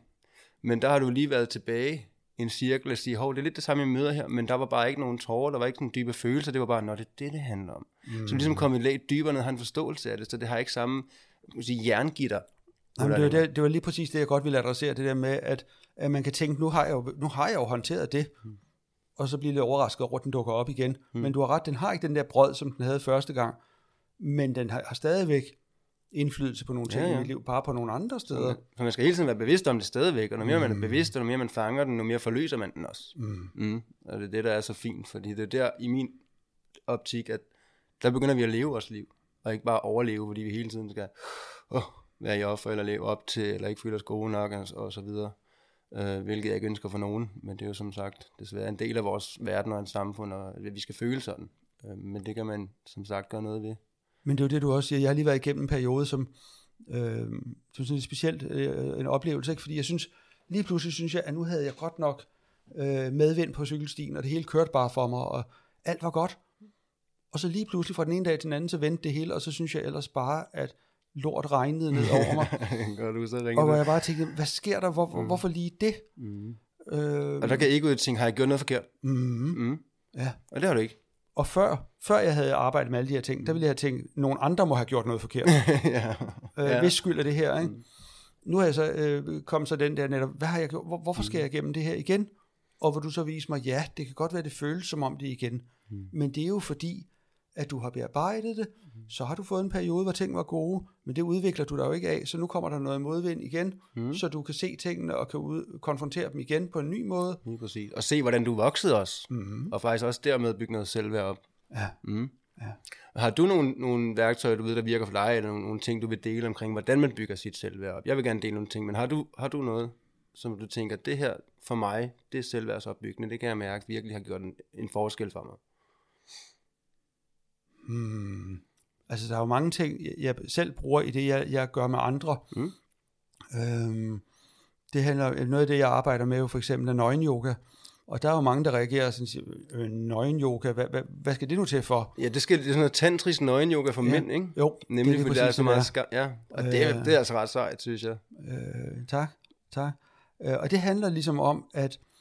Men der har du lige været tilbage i en cirkel og sige, hov, det er lidt det samme, jeg møder her, men der var bare ikke nogen tårer, der var ikke nogen dybe følelser, det var bare, når det er det, det handler om. Mm. Så ligesom kommet lidt dybere ned, har en forståelse af det, så det har ikke samme sige, jerngitter. Jamen, det, var det, det var lige præcis det, jeg godt ville adressere, det der med, at, at man kan tænke, nu har jeg jo, nu har jeg jo håndteret det, mm. og så bliver lidt overrasket over, at den dukker op igen. Mm. Men du har ret, den har ikke den der brød, som den havde første gang, men den har, har stadigvæk indflydelse på nogle ting Ja, ja, ja. ja. i mit liv, bare på nogle andre steder. For man skal hele tiden være bevidst om det stadigvæk, og når mere mm. man er bevidst, og når mere man fanger den, når mere forløser man den også. Mm. Mm. Og det er det, der er så fint, fordi det er der i min optik, at der begynder vi at leve vores liv, og ikke bare overleve, fordi vi hele tiden skal oh, være i offer, eller leve op til, eller ikke føle os gode nok, og, og så videre. Uh, hvilket jeg ikke ønsker for nogen, men det er jo som sagt desværre en del af vores verden og en samfund, og vi skal føle sådan. Uh, men det kan man som sagt gøre noget ved. Men det er jo det, du også siger. Jeg har lige været igennem en periode, som, øh, som sådan et specielt øh, en oplevelse, ikke? fordi jeg synes, lige pludselig synes jeg, at nu havde jeg godt nok øh, medvind på cykelstien, og det hele kørte bare for mig, og alt var godt. Og så lige pludselig fra den ene dag til den anden, så vendte det hele, og så synes jeg ellers bare, at lort regnede ned over mig. Gør du så og hvor jeg bare tænkte, hvad sker der? Hvor, mm. Hvorfor lige det? Mm. Øh, Og der kan egoet tænke, har jeg gjort noget forkert? mm, Mm. ja. Og det har du ikke. Og før, før jeg havde arbejdet med alle de her ting, der ville jeg have tænkt, at nogen andre må have gjort noget forkert. ja. Øh, Ja. Hvis skyld er det her, ikke? Nu har jeg så øh, kommet så den der netop, hvad har jeg gjort? Hvor, hvorfor skal jeg igennem det her igen? Og hvor du så viser mig, ja, det kan godt være, det føles som om det er igen. Mm. Men det er jo fordi, at du har bearbejdet det, så har du fået en periode, hvor ting var gode, men det udvikler du dig jo ikke af, så nu kommer der noget modvind igen, mm. så du kan se tingene og kan ud, konfrontere dem igen på en ny måde. Lige præcis. Og se, hvordan du voksede også, mm. og faktisk også dermed bygge noget selvværd op. Ja. Mm. Ja. Har du nogle, nogle værktøjer, du ved, der virker for dig, eller nogle, nogle ting, du vil dele omkring, hvordan man bygger sit selvværd op? Jeg vil gerne dele nogle ting, men har du, har du noget, som du tænker, det her for mig, det er selvværdsopbyggende, det kan jeg mærke virkelig har gjort en, en forskel for mig? Hmm. Altså, der er jo mange ting, jeg selv bruger i det, jeg, jeg gør med andre. Mm. Øhm, det handler, noget af det, jeg arbejder med, jo for eksempel er nøgen-yoga. Og der er jo mange, der reagerer og siger, øh, nøgen-yoga, hvad, hvad, hvad skal det nu til for? Ja, det, skal, det er sådan noget tantrisk nøgen-yoga for Ja. mænd, ikke? Jo, Nemlig, det fordi der er så meget skam. Ja, og det, er, Øh. det er altså ret sejt, synes jeg. Øh, tak, tak. Øh, og det handler ligesom om, at øh,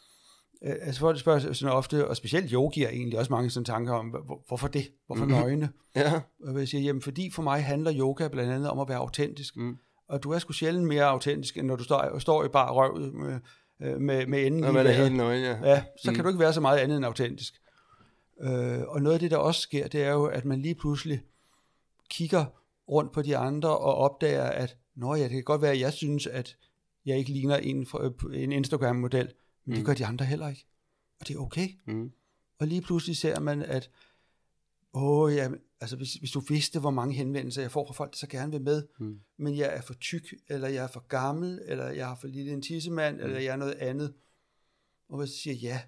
altså folk spørger sådan ofte, og specielt yogier egentlig også mange sådan tanker om, hvor, hvorfor det? Hvorfor mm-hmm. nøgne? Ja, Og jeg siger, jamen fordi for mig handler yoga blandt andet om at være autentisk. Mm. Og du er sgu sjældent mere autentisk, end når du står, står i bare røvet med, øh, med, med enden når man er helt nøgen, ja. Ja, så kan Mm. du ikke være så meget andet end autentisk. Øh, og noget af det, der også sker, det er jo, at man lige pludselig kigger rundt på de andre og opdager, at Nå ja, det kan godt være, at jeg synes, at jeg ikke ligner en, fra- en Instagram-model, men det Mm. gør de andre heller ikke. Og det er okay. Mm. Og lige pludselig ser man, at åh, ja, altså hvis, hvis du vidste, hvor mange henvendelser jeg får fra folk, der så gerne vil med, Mm. men jeg er for tyk, eller jeg er for gammel, eller jeg har for lille en tissemand, Mm. eller jeg er noget andet. Og hvis jeg siger ja,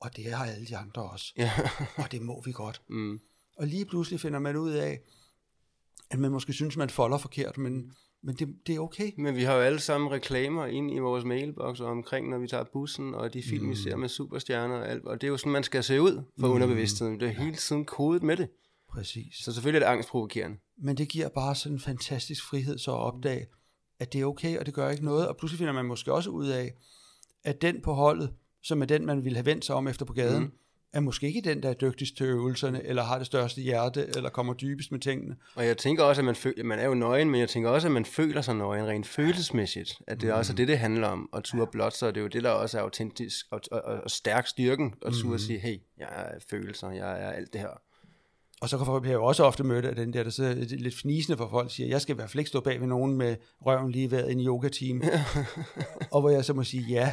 og det har alle de andre også, Ja. og det må vi godt. mm. Og lige pludselig finder man ud af, at man måske synes, man folder forkert, men, men det, det er okay. Men vi har jo alle sammen reklamer ind i vores mailbox omkring, når vi tager bussen, og de film, mm. vi ser med superstjerner og alt. Og det er jo sådan, man skal se ud for mm. underbevidstheden. Det er hele tiden kodet med det. Præcis. Så selvfølgelig er det angstprovokerende. Men det giver bare sådan en fantastisk frihed så at opdage, at det er okay, og det gør ikke noget. Og pludselig finder man måske også ud af, at den på holdet, som er den, man ville have vendt sig om efter på gaden, Mm. Mm. er måske ikke den, der er dygtigst til øvelserne, eller har det største hjerte, eller kommer dybest med tingene. Og jeg tænker også, at man, føler, man er jo nøgen, men jeg tænker også, at man føler sig nøgen rent følelsesmæssigt. At det er også det, det handler om. Og ture blot, så det er jo det, der også er autentisk og, og, og, stærk styrken. Og ture sige, hey, jeg er følelser, jeg er alt det her. Og så kan folk bliver jo også ofte mødt af den der, der sidder lidt fnisende for folk, siger, jeg skal i hvert fald ikke stå bag ved nogen med røven lige været i en yoga-team. og hvor jeg så må sige, ja,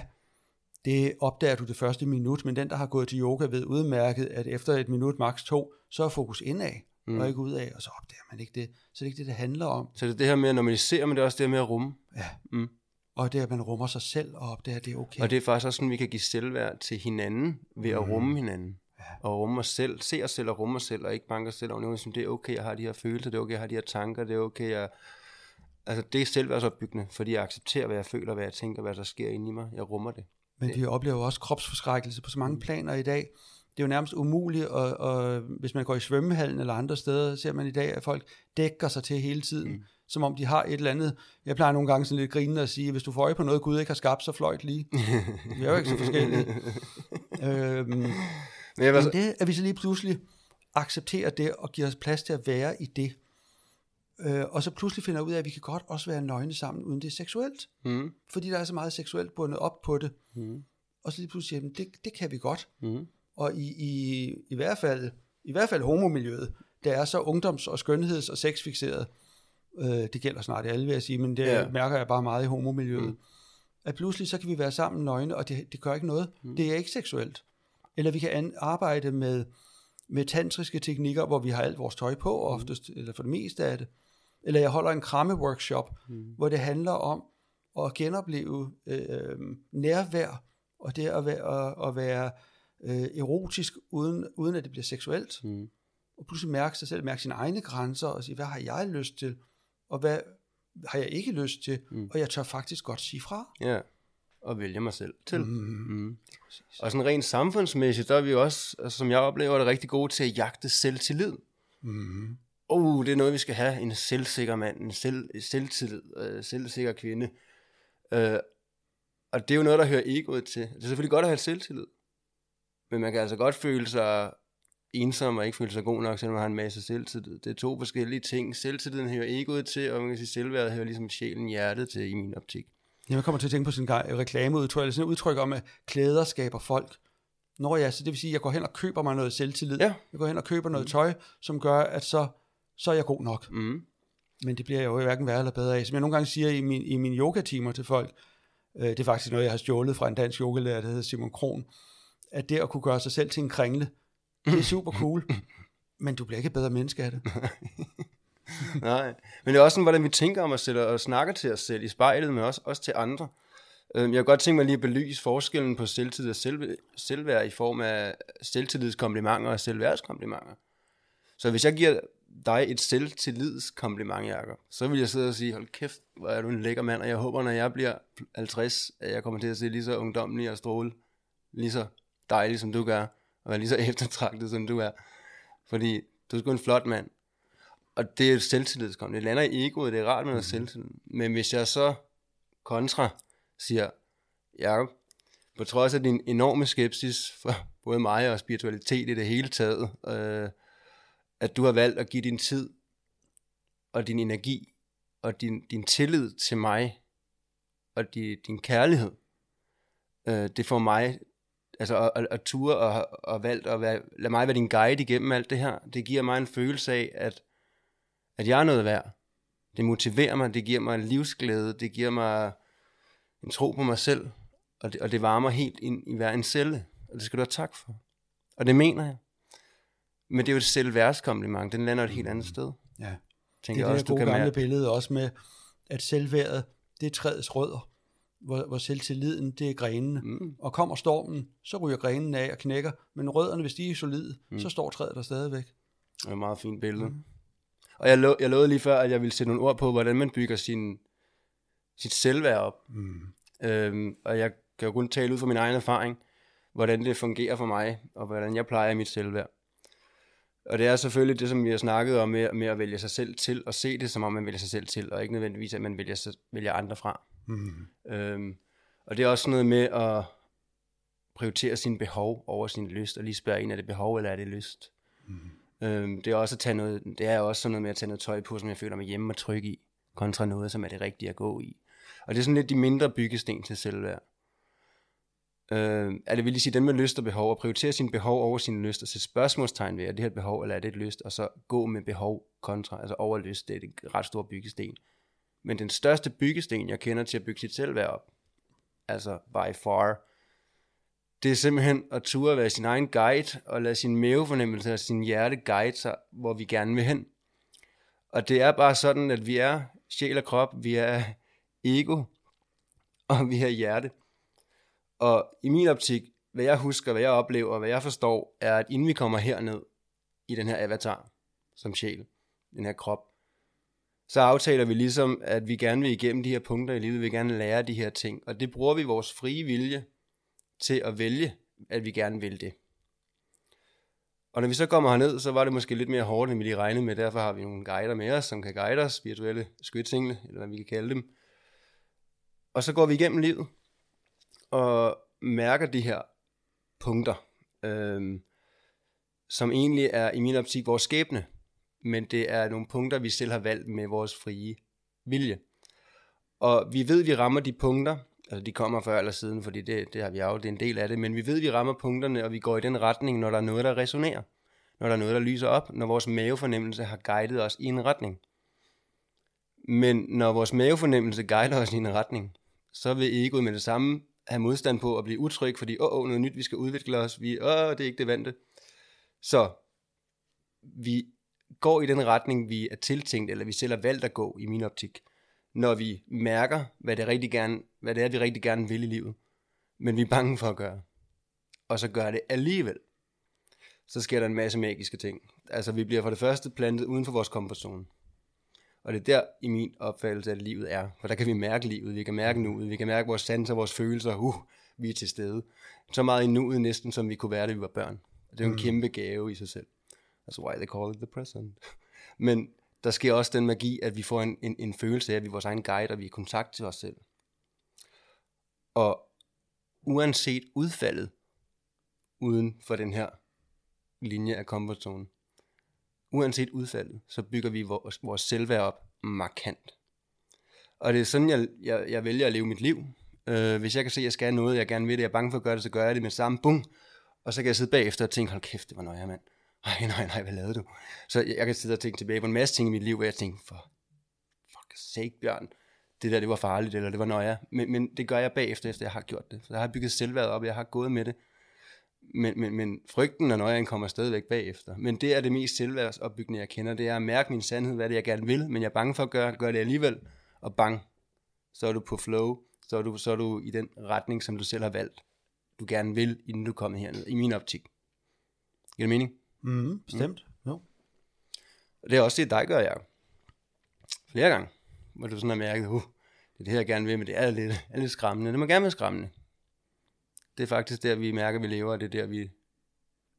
det opdager du det første minut, men den, der har gået til yoga, ved udmærket, at efter et minut, maks to, så er fokus indad, mm. og ikke udad, og så opdager man ikke det. Så det er ikke det, det handler om. Så det er det her med at normalisere, men det er også det her med at rumme. Ja. Mm. Og det er, at man rummer sig selv, og opdager, at det er okay. Og det er faktisk også sådan, vi kan give selvværd til hinanden ved at rumme hinanden. Ja. Og rumme os selv, se os selv og rumme os selv, og ikke banke os selv over noget, det er okay, jeg har de her følelser, det er okay, jeg har de her tanker, det er okay, jeg... Altså det er selvværdsopbyggende, fordi jeg accepterer, hvad jeg føler, hvad jeg tænker, hvad der sker inde i mig. Jeg rummer det. Men vi oplever også kropsforskrækkelse på så mange planer i dag. Det er jo nærmest umuligt, og, og hvis man går i svømmehallen eller andre steder, ser man i dag, at folk dækker sig til hele tiden, mm. som om de har et eller andet. Jeg plejer nogle gange sådan lidt grinende at sige, hvis du får øje på noget, Gud ikke har skabt, så fløjt lige. Vi er jo ikke så forskellige. øhm, Men jeg var men det, at vi så lige pludselig accepterer det, og giver os plads til at være i det, øh, og så pludselig finder ud af, at vi kan godt også være nøgne sammen, uden det er seksuelt. mm, Fordi der er så meget seksuelt bundet op på det. mm, Og så lige pludselig siger, det, det kan vi godt. mm, Og i, i, i hvert fald i hvert fald homomiljøet, der er så ungdoms- og skønheds- og sexfixeret, øh, det gælder snart alle, vil jeg sige, men det Ja. mærker jeg bare meget i homomiljøet, Mm. mm. at pludselig så kan vi være sammen nøgne, og det, det gør ikke noget. Mm. Det er ikke seksuelt. Eller vi kan an, arbejde med, med tantriske teknikker, hvor vi har alt vores tøj på, oftest, eller for det meste af det. Eller jeg holder en kramme-workshop, mm. hvor det handler om at genopleve øh, nærvær, og det at være, at, at være øh, erotisk, uden, uden at det bliver seksuelt. mm. Og pludselig mærke sig selv, mærke sine egne grænser, og sige, hvad har jeg lyst til, og hvad har jeg ikke lyst til, mm. og jeg tør faktisk godt sige fra. Ja, og vælge mig selv til. Mm. Mm. Og sådan rent samfundsmæssigt, der er vi også, altså, som jeg oplever, det rigtig gode til at jagte selvtillid. Mm. Oh, det er noget, vi skal have. En selvsikker mand, en selv, selvtillid, øh, selvsikker kvinde. Øh, og det er jo noget, der hører egoet til. Det er selvfølgelig godt at have selvtillid. Men man kan altså godt føle sig ensom og ikke føle sig god nok, selvom man har en masse selvtillid. Det er to forskellige ting. Selvtilliden hører egoet til, og man kan sige, selvværdet hører ligesom sjælen hjertet til i min optik. Jeg kommer til at tænke på sådan en reklameudtryk, eller sådan et udtryk om, at klæder skaber folk. Nå ja, så det vil sige, at jeg går hen og køber mig noget selvtillid. Ja. Jeg går hen og køber noget tøj, som gør, at så, så er jeg god nok. Mm. Men det bliver jeg jo hverken værre eller bedre af. Som jeg nogle gange siger i, min, i mine yogatimer til folk, øh, det er faktisk noget, jeg har stjålet fra en dansk yogalærer, der hedder Simon Kron, at det at kunne gøre sig selv til en kringle, det er super cool, men du bliver ikke et bedre menneske af det. Nej, men det er også sådan, hvordan vi tænker om os selv, og snakker til os selv i spejlet, men også, også til andre. Øhm, Jeg kan godt tænke mig lige at belyse forskellen på selvtillid og selv, selvværd i form af selvtillidskomplimenter og selvværdskomplimenter. Så hvis jeg giver dig et selvtillidskompliment, Jacob, så vil jeg sidde og sige, hold kæft, hvor er du en lækker mand, og jeg håber, når jeg bliver 50, at jeg kommer til at se lige så ungdommelig og stråle, lige så dejlig, som du gør, og være lige så eftertragtet, som du er. Fordi du er sgu en flot mand. Og det er et selvtillidskompliment. Det lander i egoet, det er rart med noget selvtillid. Men hvis jeg så kontra siger, Jacob, på trods af din enorme skepsis for både mig og spiritualitet i det hele taget, øh, at du har valgt at give din tid og din energi og din, din tillid til mig og di, din kærlighed, øh, det får mig altså at, at, ture og, og valgt at være, lade mig være din guide igennem alt det her. Det giver mig en følelse af, at, at jeg er noget værd. Det motiverer mig, det giver mig en livsglæde, det giver mig en tro på mig selv, og det, og det varmer helt ind i hver en celle, og det skal du have tak for. Og det mener jeg. Men det er jo et selvværdskompliment, den lander et helt andet sted. Ja. Det Tænker er jeg det også, du gode kan gamle billede også med, at selvværdet, det er træets rødder, hvor, hvor selvtilliden, det er grenene. Mm. Og kommer stormen, så ryger grenene af og knækker, men rødderne, hvis de er solide, Mm. så står træet der stadigvæk. Det er et meget fint billede. Mm. Og jeg, lo- jeg lovede lige før, at jeg ville sætte nogle ord på, hvordan man bygger sin, sit selvværd op. Mm. Øhm, og jeg kan jo kun tale ud fra min egen erfaring, hvordan det fungerer for mig, og hvordan jeg plejer mit selvværd. Og det er selvfølgelig det, som vi har snakket om med, med at vælge sig selv til, og se det, som om man vælger sig selv til, og ikke nødvendigvis, at man vælger, sig, vælger andre fra. Mm. Øhm, og det er også noget med at prioritere sine behov over sin lyst, og lige spørge en, er det behov, eller er det lyst? Mm. Øhm, det er også at tage noget, det er også sådan noget med at tage noget tøj på, som jeg føler mig hjemme og tryg i, kontra noget, som er det rigtige at gå i. Og det er sådan lidt de mindre byggesten til selvværd øh, er vil lige sige, den med lyst og behov, at prioritere sine behov over sine lyst, og sætte spørgsmålstegn ved, er det her et behov, eller er det et lyst, og så gå med behov kontra, altså over lyst, det er et ret stor byggesten. Men den største byggesten, jeg kender til at bygge sit selvværd op, altså by far, det er simpelthen at ture være sin egen guide, og lade sin mavefornemmelse og sin hjerte guide sig, hvor vi gerne vil hen. Og det er bare sådan, at vi er sjæl og krop, vi er ego, og vi er hjerte. Og i min optik, hvad jeg husker, hvad jeg oplever, hvad jeg forstår, er, at inden vi kommer herned i den her avatar, som sjæl, den her krop, så aftaler vi ligesom, at vi gerne vil igennem de her punkter i livet, vi vil gerne lære de her ting, og det bruger vi vores frie vilje til at vælge, at vi gerne vil det. Og når vi så kommer herned, så var det måske lidt mere hårdt, end vi lige regnede med. Derfor har vi nogle guider med os, som kan guide os, spirituelle skytsingle, eller hvad vi kan kalde dem. Og så går vi igennem livet, og mærker de her punkter, øhm, som egentlig er i min optik vores skæbne. Men det er nogle punkter, vi selv har valgt med vores frie vilje. Og vi ved, at vi rammer de punkter, altså de kommer før eller siden, fordi det, det har vi jo, det er en del af det, men vi ved, at vi rammer punkterne, og vi går i den retning, når der er noget, der resonerer. Når der er noget, der lyser op, når vores mavefornemmelse har guidet os i en retning. Men når vores mavefornemmelse guider os i en retning, så vil egoet med det samme have modstand på at blive utryg, fordi åh, åh, noget nyt, vi skal udvikle os, vi, åh, det er ikke det vante. Så vi går i den retning, vi er tiltænkt, eller vi selv har valgt at gå i min optik, når vi mærker, hvad det, rigtig gerne, hvad det er, vi rigtig gerne vil i livet, men vi er bange for at gøre. Og så gør det alligevel. Så sker der en masse magiske ting. Altså, vi bliver for det første plantet uden for vores komfortzone. Og det er der, i min opfattelse, at livet er. For der kan vi mærke livet, vi kan mærke nuet, vi kan mærke vores sanser, vores følelser, uh, vi er til stede. Så meget i nuet næsten, som vi kunne være, da vi var børn. Og det er jo en kæmpe gave i sig selv. That's why they call it the present. Men der sker også den magi, at vi får en, en, en følelse af, at vi er vores egen guide, og vi er i kontakt til os selv. Og uanset udfaldet, uden for den her linje af comfort zone, uanset udfaldet, så bygger vi vores, vores selvværd op markant. Og det er sådan, jeg, jeg, jeg vælger at leve mit liv. Øh, hvis jeg kan se, at jeg skal noget, jeg gerne vil det, jeg er bange for at gøre det, så gør jeg det med samme bum. Og så kan jeg sidde bagefter og tænke, hold kæft, det var nøje, mand. Nej, nej, nej, hvad lavede du? Så jeg, jeg kan sidde og tænke tilbage på en masse ting i mit liv, hvor jeg tænker, for fuck sake, Bjørn, det der, det var farligt, eller det var nøje. Men, men det gør jeg bagefter, efter jeg har gjort det. Så jeg har bygget selvværd op, jeg har gået med det. Men, men, men frygten og nøjen kommer stadigvæk bagefter. Men det er det mest selvværdsopbyggende, jeg kender. Det er at mærke min sandhed, hvad det er, jeg gerne vil, men jeg er bange for at gøre, gøre det alligevel. Og bang, så er du på flow, så er du, så er du i den retning, som du selv har valgt. Du gerne vil, inden du kommer herned, i min optik. Giver det mening? Mm, bestemt. Mm. Jo. Og det er også det, dig gør, jeg. Flere gange, hvor du sådan har mærket, uh, det er det her, jeg gerne vil, men det er lidt, er lidt skræmmende. Det må gerne være skræmmende. Det er faktisk der, vi mærker, at vi lever, og det er der, vi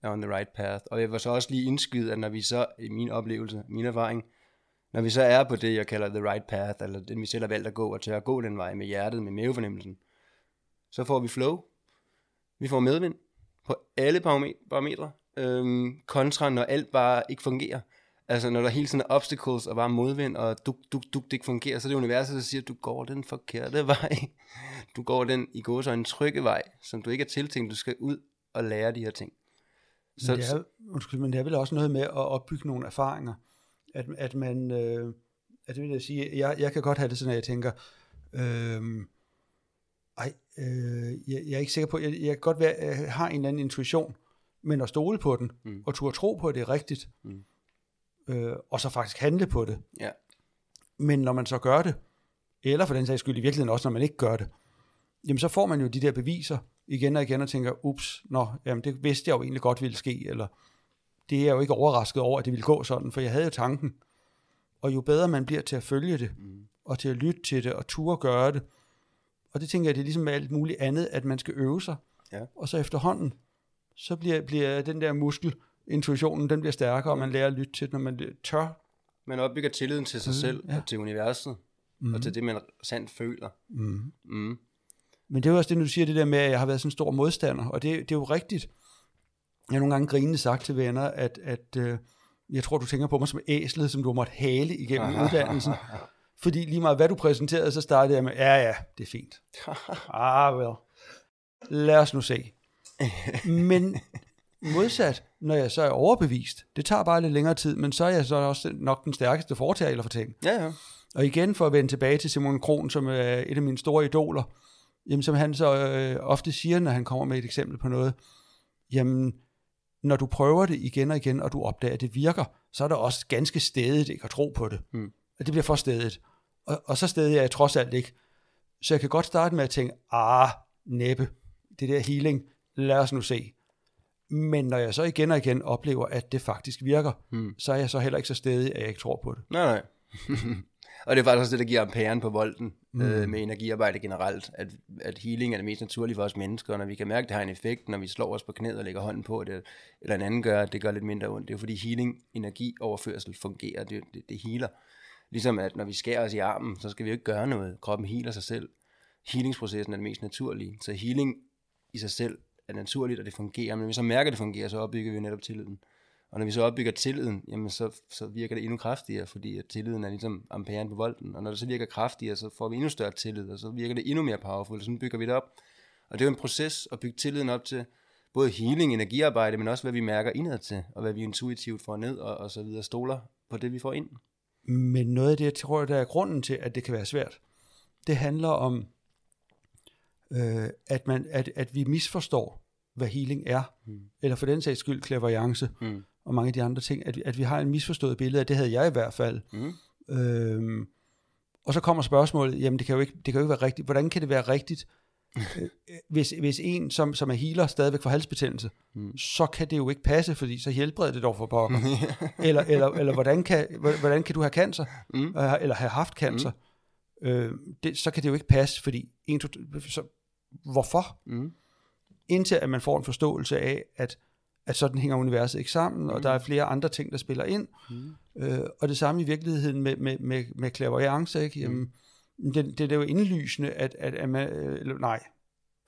er on the right path. Og jeg var så også lige indskyde, at når vi så, i min oplevelse, min erfaring, når vi så er på det, jeg kalder the right path, eller den vi selv har valgt at gå, og tør at gå den vej med hjertet, med mavefornemmelsen, så får vi flow. Vi får medvind på alle parametre, øhm, kontra når alt bare ikke fungerer. Altså når der hele tiden er obstacles og bare modvind, og duk, duk, duk, det ikke fungerer, så er det universet, der siger, at du går den forkerte vej. Du går den i går en trygge vej, som du ikke er tiltænkt. Du skal ud og lære de her ting. Så, men, det er, undskyld, men det er vel også noget med at opbygge nogle erfaringer. At, at man, øh, at det vil jeg sige, jeg, jeg kan godt have det sådan, at jeg tænker, øh, ej, øh, jeg, jeg er ikke sikker på, jeg, jeg kan godt være, jeg har en eller anden intuition, men at stole på den, mm. og turde tro på, at det er rigtigt, mm. Øh, og så faktisk handle på det. Ja. Men når man så gør det, eller for den sags skyld i virkeligheden også, når man ikke gør det, jamen så får man jo de der beviser igen og igen og tænker, ups, nå, jamen det vidste jeg jo egentlig godt ville ske, eller det er jeg jo ikke overrasket over, at det ville gå sådan, for jeg havde jo tanken. Og jo bedre man bliver til at følge det, mm. og til at lytte til det, og ture gøre det, og det tænker jeg, det er ligesom med alt muligt andet, at man skal øve sig, ja. og så efterhånden, så bliver, bliver den der muskel, intuitionen, den bliver stærkere, og man lærer at lytte til når man tør. Man opbygger tilliden til sig selv, ja. og til universet, mm. og til det, man sandt føler. Mm. Mm. Men det er jo også det, du siger, det der med, at jeg har været sådan en stor modstander, og det, det er jo rigtigt. Jeg har nogle gange grinende sagt til venner, at, at øh, jeg tror, du tænker på mig som æslet, som du måtte hale igennem uddannelsen. Fordi lige meget hvad du præsenterede, så startede jeg med, ja ja, det er fint. ah, well. Lad os nu se. Men modsat, når jeg så er overbevist, det tager bare lidt længere tid, men så er jeg så også nok den stærkeste fortaler for ting. Ja, ja. Og igen for at vende tilbage til Simon Kron, som er et af mine store idoler, jamen som han så øh, ofte siger, når han kommer med et eksempel på noget, jamen når du prøver det igen og igen, og du opdager, at det virker, så er det også ganske stedigt ikke at tro på det. Mm. Og det bliver for stedigt. Og, og så stedig er jeg trods alt ikke. Så jeg kan godt starte med at tænke, ah, næppe, det der healing, lad os nu se. Men når jeg så igen og igen oplever, at det faktisk virker, mm. så er jeg så heller ikke så stedig, at jeg ikke tror på det. Nej, nej. Og det er faktisk også det, der giver amperen på volden mm. øh, med energiarbejde generelt, at, at healing er det mest naturlige for os mennesker, og når vi kan mærke, at det har en effekt, når vi slår os på knæet og lægger hånden på det, eller en anden gør, at det gør lidt mindre ondt. Det er jo fordi healing, energioverførsel fungerer, det, det, det healer. Ligesom at når vi skærer os i armen, så skal vi jo ikke gøre noget. Kroppen healer sig selv. Healingsprocessen er det mest naturlige. Så healing i sig selv er naturligt, og det fungerer. Men når vi så mærker, at det fungerer, så opbygger vi netop tilliden. Og når vi så opbygger tilliden, jamen så, så virker det endnu kraftigere, fordi at tilliden er ligesom amperen på volden. Og når det så virker kraftigere, så får vi endnu større tillid, og så virker det endnu mere powerful, og sådan bygger vi det op. Og det er jo en proces at bygge tilliden op til både healing, energiarbejde, men også hvad vi mærker indad til, og hvad vi intuitivt får ned, og, og så videre stoler på det, vi får ind. Men noget af det, jeg tror, der er grunden til, at det kan være svært, det handler om, øh, at, man, at, at vi misforstår, hvad healing er, mm. eller for den sags skyld klaverjance, mm og mange af de andre ting, at, at vi har en misforstået billede af, det havde jeg i hvert fald. Mm. Øhm, og så kommer spørgsmålet, jamen det kan jo ikke, det kan jo ikke være rigtigt. Hvordan kan det være rigtigt, øh, hvis, hvis en, som, som er healer, stadigvæk får halsbetændelse, mm. så kan det jo ikke passe, fordi så helbreder det dog for pokker. eller, eller, eller hvordan, kan, hvordan kan du have cancer, mm. eller have haft cancer? Mm. Øh, det, så kan det jo ikke passe, fordi en, to, så, hvorfor? Mm. Indtil at man får en forståelse af, at at sådan hænger universet ikke sammen, mm. og der er flere andre ting, der spiller ind. Mm. Øh, og det samme i virkeligheden med, med, med, med clairvoyance, ikke? Jamen, mm. det, det, det er jo indlysende, at, at, at man, øh, nej,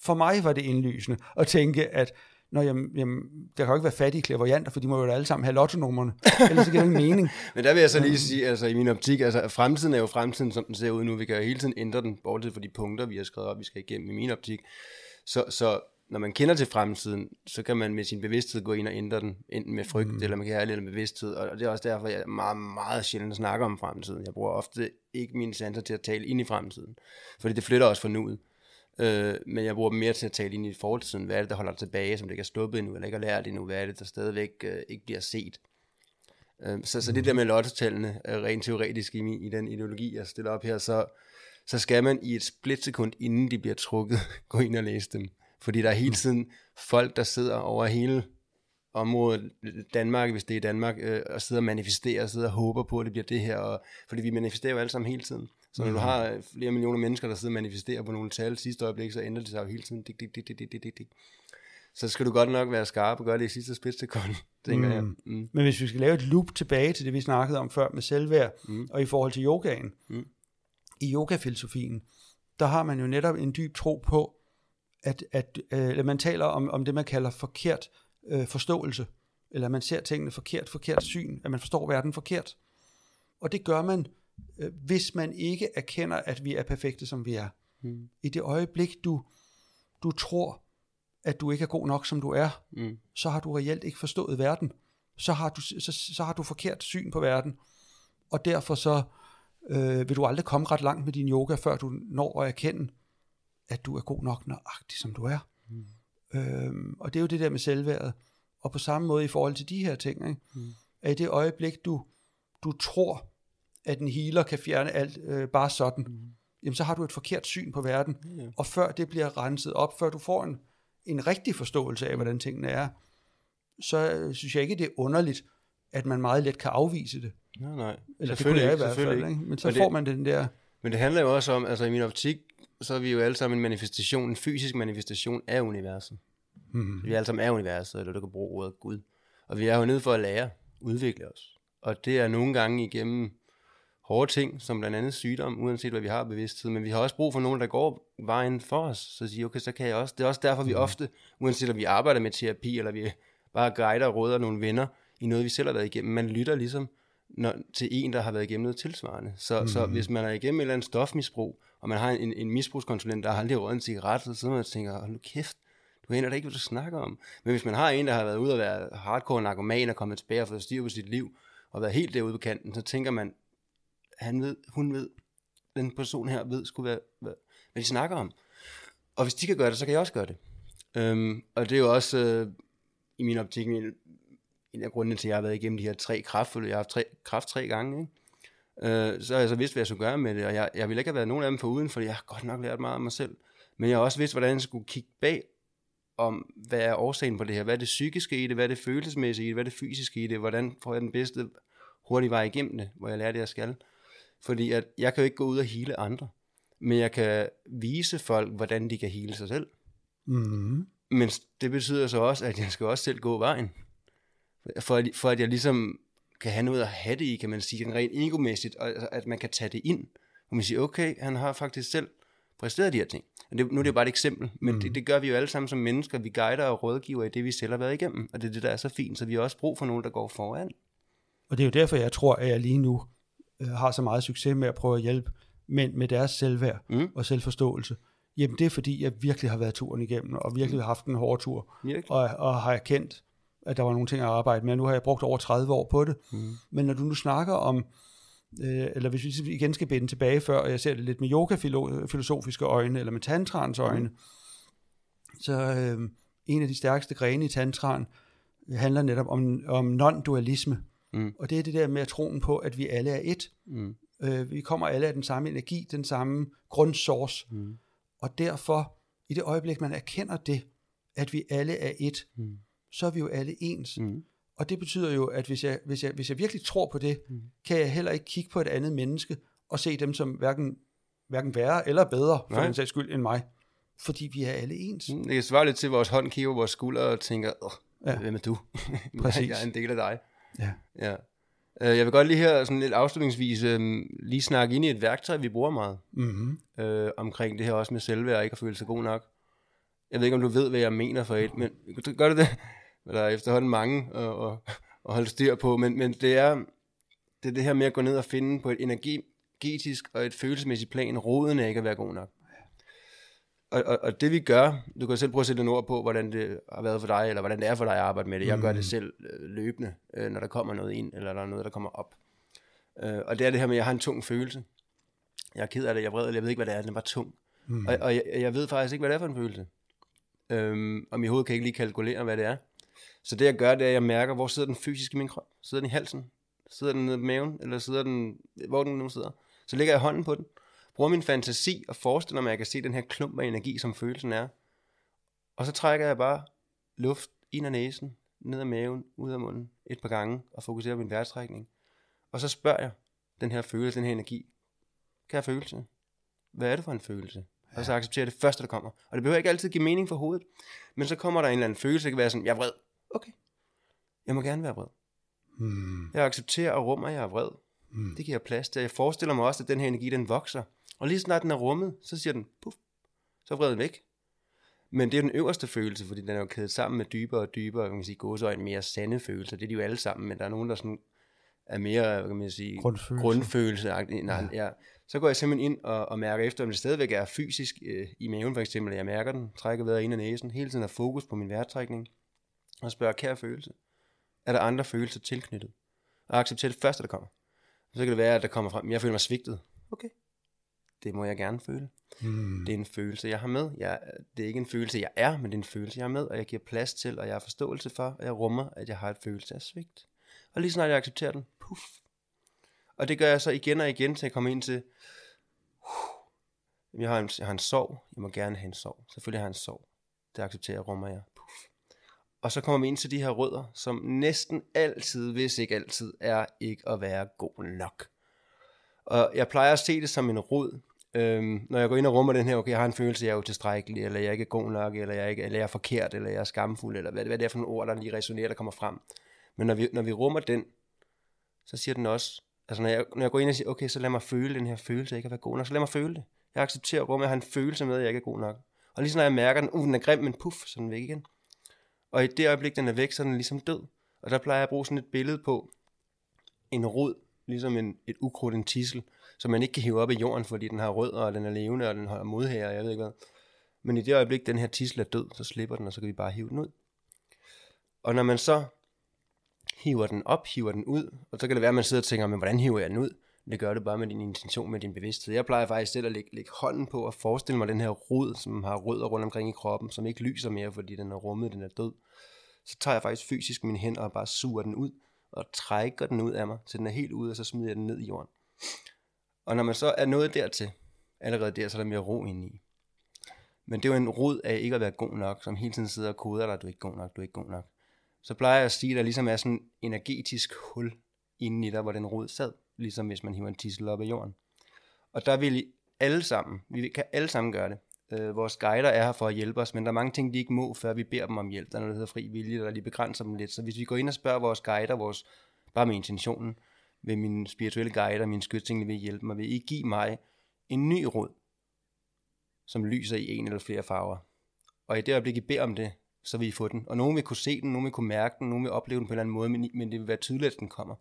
for mig var det indlysende at tænke, at Nå, jamen, jamen, der kan jo ikke være fattige klaverjanter, for de må jo alle sammen have lottonummerne. Ellers giver det ingen mening. Men der vil jeg så lige sige, altså i min optik, altså fremtiden er jo fremtiden, som den ser ud nu. Vi kan jo hele tiden ændre den, bortset for de punkter, vi har skrevet op, vi skal igennem i min optik. Så, så når man kender til fremtiden, så kan man med sin bevidsthed gå ind og ændre den, enten med frygt, mm. eller man kan have lidt bevidsthed, og det er også derfor, jeg meget, meget sjældent snakker om fremtiden. Jeg bruger ofte ikke mine sanser til at tale ind i fremtiden, fordi det flytter også for nuet. Øh, men jeg bruger dem mere til at tale ind i fortiden. Hvad er det, der holder tilbage, som det ikke er stoppet endnu, eller ikke er lært endnu? Hvad er det, der stadigvæk øh, ikke bliver set? Øh, så, så det der med lottotallene, øh, rent teoretisk i, min, i den ideologi, jeg stiller op her, så, så skal man i et splitsekund, inden de bliver trukket, gå ind og læse dem. Fordi der er hele tiden folk, der sidder over hele området, Danmark, hvis det er Danmark, øh, og sidder og manifesterer, og sidder og håber på, at det bliver det her. Og, fordi vi manifesterer jo alle sammen hele tiden. Så når du har flere millioner mennesker, der sidder og manifesterer på nogle tal sidste øjeblik, så ændrer det sig jo hele tiden. Dik, dik, dik, dik, dik, dik. Så skal du godt nok være skarp og gøre det i sidste spidssekund, tænker mm. jeg. Mm. Men hvis vi skal lave et loop tilbage til det, vi snakkede om før med selvværd, mm. og i forhold til yogaen, mm. i yogafilosofien, der har man jo netop en dyb tro på, at, at øh, man taler om, om det, man kalder forkert øh, forståelse, eller man ser tingene forkert, forkert syn, at man forstår verden forkert. Og det gør man, øh, hvis man ikke erkender, at vi er perfekte, som vi er. Mm. I det øjeblik, du, du tror, at du ikke er god nok, som du er, mm. så har du reelt ikke forstået verden. Så har du, så, så har du forkert syn på verden. Og derfor så øh, vil du aldrig komme ret langt med din yoga, før du når at erkende, at du er god nok nøjagtig, som du er. Mm. Øhm, og det er jo det der med selvværdet. Og på samme måde i forhold til de her ting, ikke? Mm. at i det øjeblik, du, du tror, at en healer kan fjerne alt øh, bare sådan, mm. jamen så har du et forkert syn på verden. Mm. Og før det bliver renset op, før du får en, en rigtig forståelse af, hvordan tingene er, så øh, synes jeg ikke, det er underligt, at man meget let kan afvise det. Nej, nej. Eller det kunne jeg i hvert fald. Ikke? Men så men får man den der... Men det handler jo også om, altså i min optik, så er vi jo alle sammen en manifestation, en fysisk manifestation af universet. Mm. Vi er alle sammen af universet, eller du kan bruge ordet Gud. Og vi er jo nede for at lære, udvikle os. Og det er nogle gange igennem hårde ting, som blandt andet sygdom, uanset hvad vi har bevidsthed, men vi har også brug for nogen, der går vejen for os, så siger, okay, så kan jeg også. Det er også derfor, vi mm. ofte, uanset om vi arbejder med terapi, eller vi bare guider og råder nogle venner i noget, vi selv har været igennem, man lytter ligesom når, til en, der har været igennem noget tilsvarende. Så, mm. så hvis man er igennem et eller andet stofmisbrug, og man har en, en misbrugskonsulent, der har aldrig røget en cigaret, så sidder man og tænker, hold nu kæft, du aner da ikke, hvad du snakker om. Men hvis man har en, der har været ude og være hardcore narkoman og kommet tilbage og fået styr på sit liv, og været helt derude på kanten, så tænker man, han ved, hun ved, den person her ved skulle være, hvad, hvad de snakker om. Og hvis de kan gøre det, så kan jeg også gøre det. Øhm, og det er jo også øh, i min optik en, en af grundene til, at jeg har været igennem de her tre kraftfulde. Jeg har haft tre, kraft tre gange, ikke? Øh, så har jeg så vidst, hvad jeg skulle gøre med det, og jeg, jeg ville ikke have været nogen af dem for uden, fordi jeg har godt nok lært meget om mig selv. Men jeg har også vidst, hvordan jeg skulle kigge bag om, hvad er årsagen på det her? Hvad er det psykiske i det? Hvad er det følelsesmæssige i det? Hvad er det fysiske i det? Hvordan får jeg den bedste hurtige vej igennem det, hvor jeg lærer det, jeg skal? Fordi at jeg kan jo ikke gå ud og hele andre, men jeg kan vise folk, hvordan de kan hele sig selv. Mm. Men det betyder så også, at jeg skal også selv gå vejen. For at, for at jeg ligesom kan have noget at have det i, kan man sige, rent egomæssigt, og at man kan tage det ind. Og man siger, okay, han har faktisk selv præsteret de her ting. Og det, nu er det jo bare et eksempel, men mm. det, det gør vi jo alle sammen som mennesker. Vi guider og rådgiver i det, vi selv har været igennem. Og det er det, der er så fint, så vi har også brug for nogen, der går foran. Og det er jo derfor, jeg tror, at jeg lige nu øh, har så meget succes med at prøve at hjælpe mænd med deres selvværd mm. og selvforståelse. Jamen det er fordi, jeg virkelig har været turen igennem, og virkelig mm. har haft en hård tur, og, og har erkendt, at der var nogle ting at arbejde med. Nu har jeg brugt over 30 år på det. Mm. Men når du nu snakker om, øh, eller hvis vi igen skal binde tilbage før, og jeg ser det lidt med yoga-filosofiske øjne, eller med tantrans øjne, mm. så øh, en af de stærkeste grene i tantran handler netop om, om non-dualisme. Mm. Og det er det der med at troen på, at vi alle er et. Mm. Øh, vi kommer alle af den samme energi, den samme grundsource. Mm. Og derfor, i det øjeblik, man erkender det, at vi alle er et, mm så er vi jo alle ens. Mm. Og det betyder jo, at hvis jeg, hvis, jeg, hvis jeg virkelig tror på det, mm. kan jeg heller ikke kigge på et andet menneske og se dem som hverken, hverken værre eller bedre, for Nej. den sags skyld, end mig. Fordi vi er alle ens. Mm, det kan svare lidt til, at vores hånd kigger vores skulder og tænker, ja. hvem er du? Præcis. jeg er en del af dig. Ja. ja. Øh, jeg vil godt lige her sådan lidt afslutningsvis øh, lige snakke ind i et værktøj, vi bruger meget. Mm-hmm. Øh, omkring det her også med selvværd og ikke at føle sig god nok. Jeg ved ikke, om du ved, hvad jeg mener for et, men gør det det? Der er efterhånden mange at, at, at holde styr på, men, men det, er, det er det her med at gå ned og finde på et energetisk og et følelsesmæssigt plan, roden af ikke at være god nok. Og, og, og det vi gør, du kan selv prøve at sætte nogle ord på, hvordan det har været for dig, eller hvordan det er for dig at arbejde med det. Jeg gør det selv øh, løbende, øh, når der kommer noget ind, eller der er noget, der kommer op. Øh, og det er det her med, at jeg har en tung følelse. Jeg er ked af det, jeg er vred, eller jeg ved ikke, hvad det er, den er bare tung. Mm. Og, og jeg, jeg ved faktisk ikke, hvad det er for en følelse. Øhm, og mit hoved kan ikke lige kalkulere, hvad det er. Så det jeg gør, det er, at jeg mærker, hvor sidder den fysisk i min krop. Sidder den i halsen? Sidder den nede i maven? Eller sidder den, hvor den nu sidder? Så lægger jeg hånden på den, bruger min fantasi og forestiller mig, at jeg kan se den her klump af energi, som følelsen er. Og så trækker jeg bare luft ind af næsen, ned af maven, ud af munden et par gange, og fokuserer på min vejrtrækning. Og så spørger jeg den her følelse, den her energi, kære følelse, hvad er det for en følelse? Og så accepterer jeg det første, der kommer. Og det behøver ikke altid give mening for hovedet. Men så kommer der en eller anden følelse, der kan være sådan, jeg er vred. Okay, jeg må gerne være vred. Hmm. Jeg accepterer og rummer, at jeg er vred. Hmm. Det giver jeg plads til. Jeg forestiller mig også, at den her energi, den vokser. Og lige snart den er rummet, så siger den, puff, så er vreden væk. Men det er den øverste følelse, fordi den er jo kædet sammen med dybere og dybere, kan man sige, gåsøjne mere sande følelser. Det er de jo alle sammen, men der er nogen, der sådan er mere, kan man sige, Grundfølelse. grundfølelse. Nej, ja. ja. Så går jeg simpelthen ind og, og mærker efter, om det stadigvæk er fysisk øh, i maven for eksempel, jeg mærker den, trækker vejret ind af næsen, hele tiden har fokus på min vejrtrækning, og spørger, kære følelse, er der andre følelser tilknyttet? Og acceptere det første, der kommer. Så kan det være, at der kommer frem, jeg føler mig svigtet. Okay, det må jeg gerne føle. Hmm. Det er en følelse, jeg har med. Jeg, det er ikke en følelse, jeg er, men det er en følelse, jeg har med, og jeg giver plads til, og jeg har forståelse for, og jeg rummer, at jeg har et følelse af svigt. Og lige snart jeg accepterer den, puff. Og det gør jeg så igen og igen, til jeg kommer ind til, uh, jeg har, en, jeg har en sorg, jeg må gerne have en sorg. Selvfølgelig har jeg en sorg. Det accepterer jeg, rummer jeg, puff. Og så kommer vi ind til de her rødder, som næsten altid, hvis ikke altid, er ikke at være god nok. Og jeg plejer at se det som en rod, øhm, når jeg går ind og rummer den her, okay, jeg har en følelse, jeg er utilstrækkelig, eller jeg er ikke god nok, eller jeg er, ikke, eller jeg er forkert, eller jeg er skamfuld, eller hvad, hvad det er for nogle ord, der lige resonerer, der kommer frem. Men når vi, når vi rummer den, så siger den også, altså når jeg, når jeg går ind og siger, okay, så lad mig føle den her følelse, jeg ikke at være god nok, så lad mig føle det. Jeg accepterer rummet, jeg har en følelse med, at jeg ikke er god nok. Og lige så når jeg mærker den, uh, den er grim, men puff, så er den væk igen. Og i det øjeblik, den er væk, så er den ligesom død. Og der plejer jeg at bruge sådan et billede på en rod, ligesom en, et ukrudt, en tissel, som man ikke kan hive op i jorden, fordi den har rødder, og den er levende, og den har modhære, og jeg ved ikke hvad. Men i det øjeblik, den her tissel er død, så slipper den, og så kan vi bare hive den ud. Og når man så hiver den op, hiver den ud, og så kan det være, at man sidder og tænker, men hvordan hiver jeg den ud? Det gør det bare med din intention, med din bevidsthed. Jeg plejer faktisk selv at lægge, lægge hånden på og forestille mig den her rod, som har rødder rundt omkring i kroppen, som ikke lyser mere, fordi den er rummet, den er død. Så tager jeg faktisk fysisk mine hænder og bare suger den ud, og trækker den ud af mig, så den er helt ude, og så smider jeg den ned i jorden. Og når man så er nået dertil, allerede der, så er der mere ro indeni. Men det er jo en rod af ikke at være god nok, som hele tiden sidder og koder dig, du er ikke god nok, du er ikke god nok. Så plejer jeg at sige, at der ligesom er sådan en energetisk hul inden i dig, hvor den rod sad, ligesom hvis man hiver en tissel op af jorden. Og der vil I alle sammen, vi kan alle sammen gøre det. Øh, vores guider er her for at hjælpe os, men der er mange ting, de ikke må, før vi beder dem om hjælp. Der er noget, der hedder fri vilje, der lige begrænser dem lidt. Så hvis vi går ind og spørger vores guider, vores, bare med intentionen, vil min spirituelle guide og min skytsengel vil hjælpe mig, vil I give mig en ny rod, som lyser i en eller flere farver. Og i det øjeblik, I beder om det, så vil I få den. Og nogen vil kunne se den, nogen vil kunne mærke den, nogen vil opleve den på en eller anden måde, men, men det vil være tydeligt, at den kommer.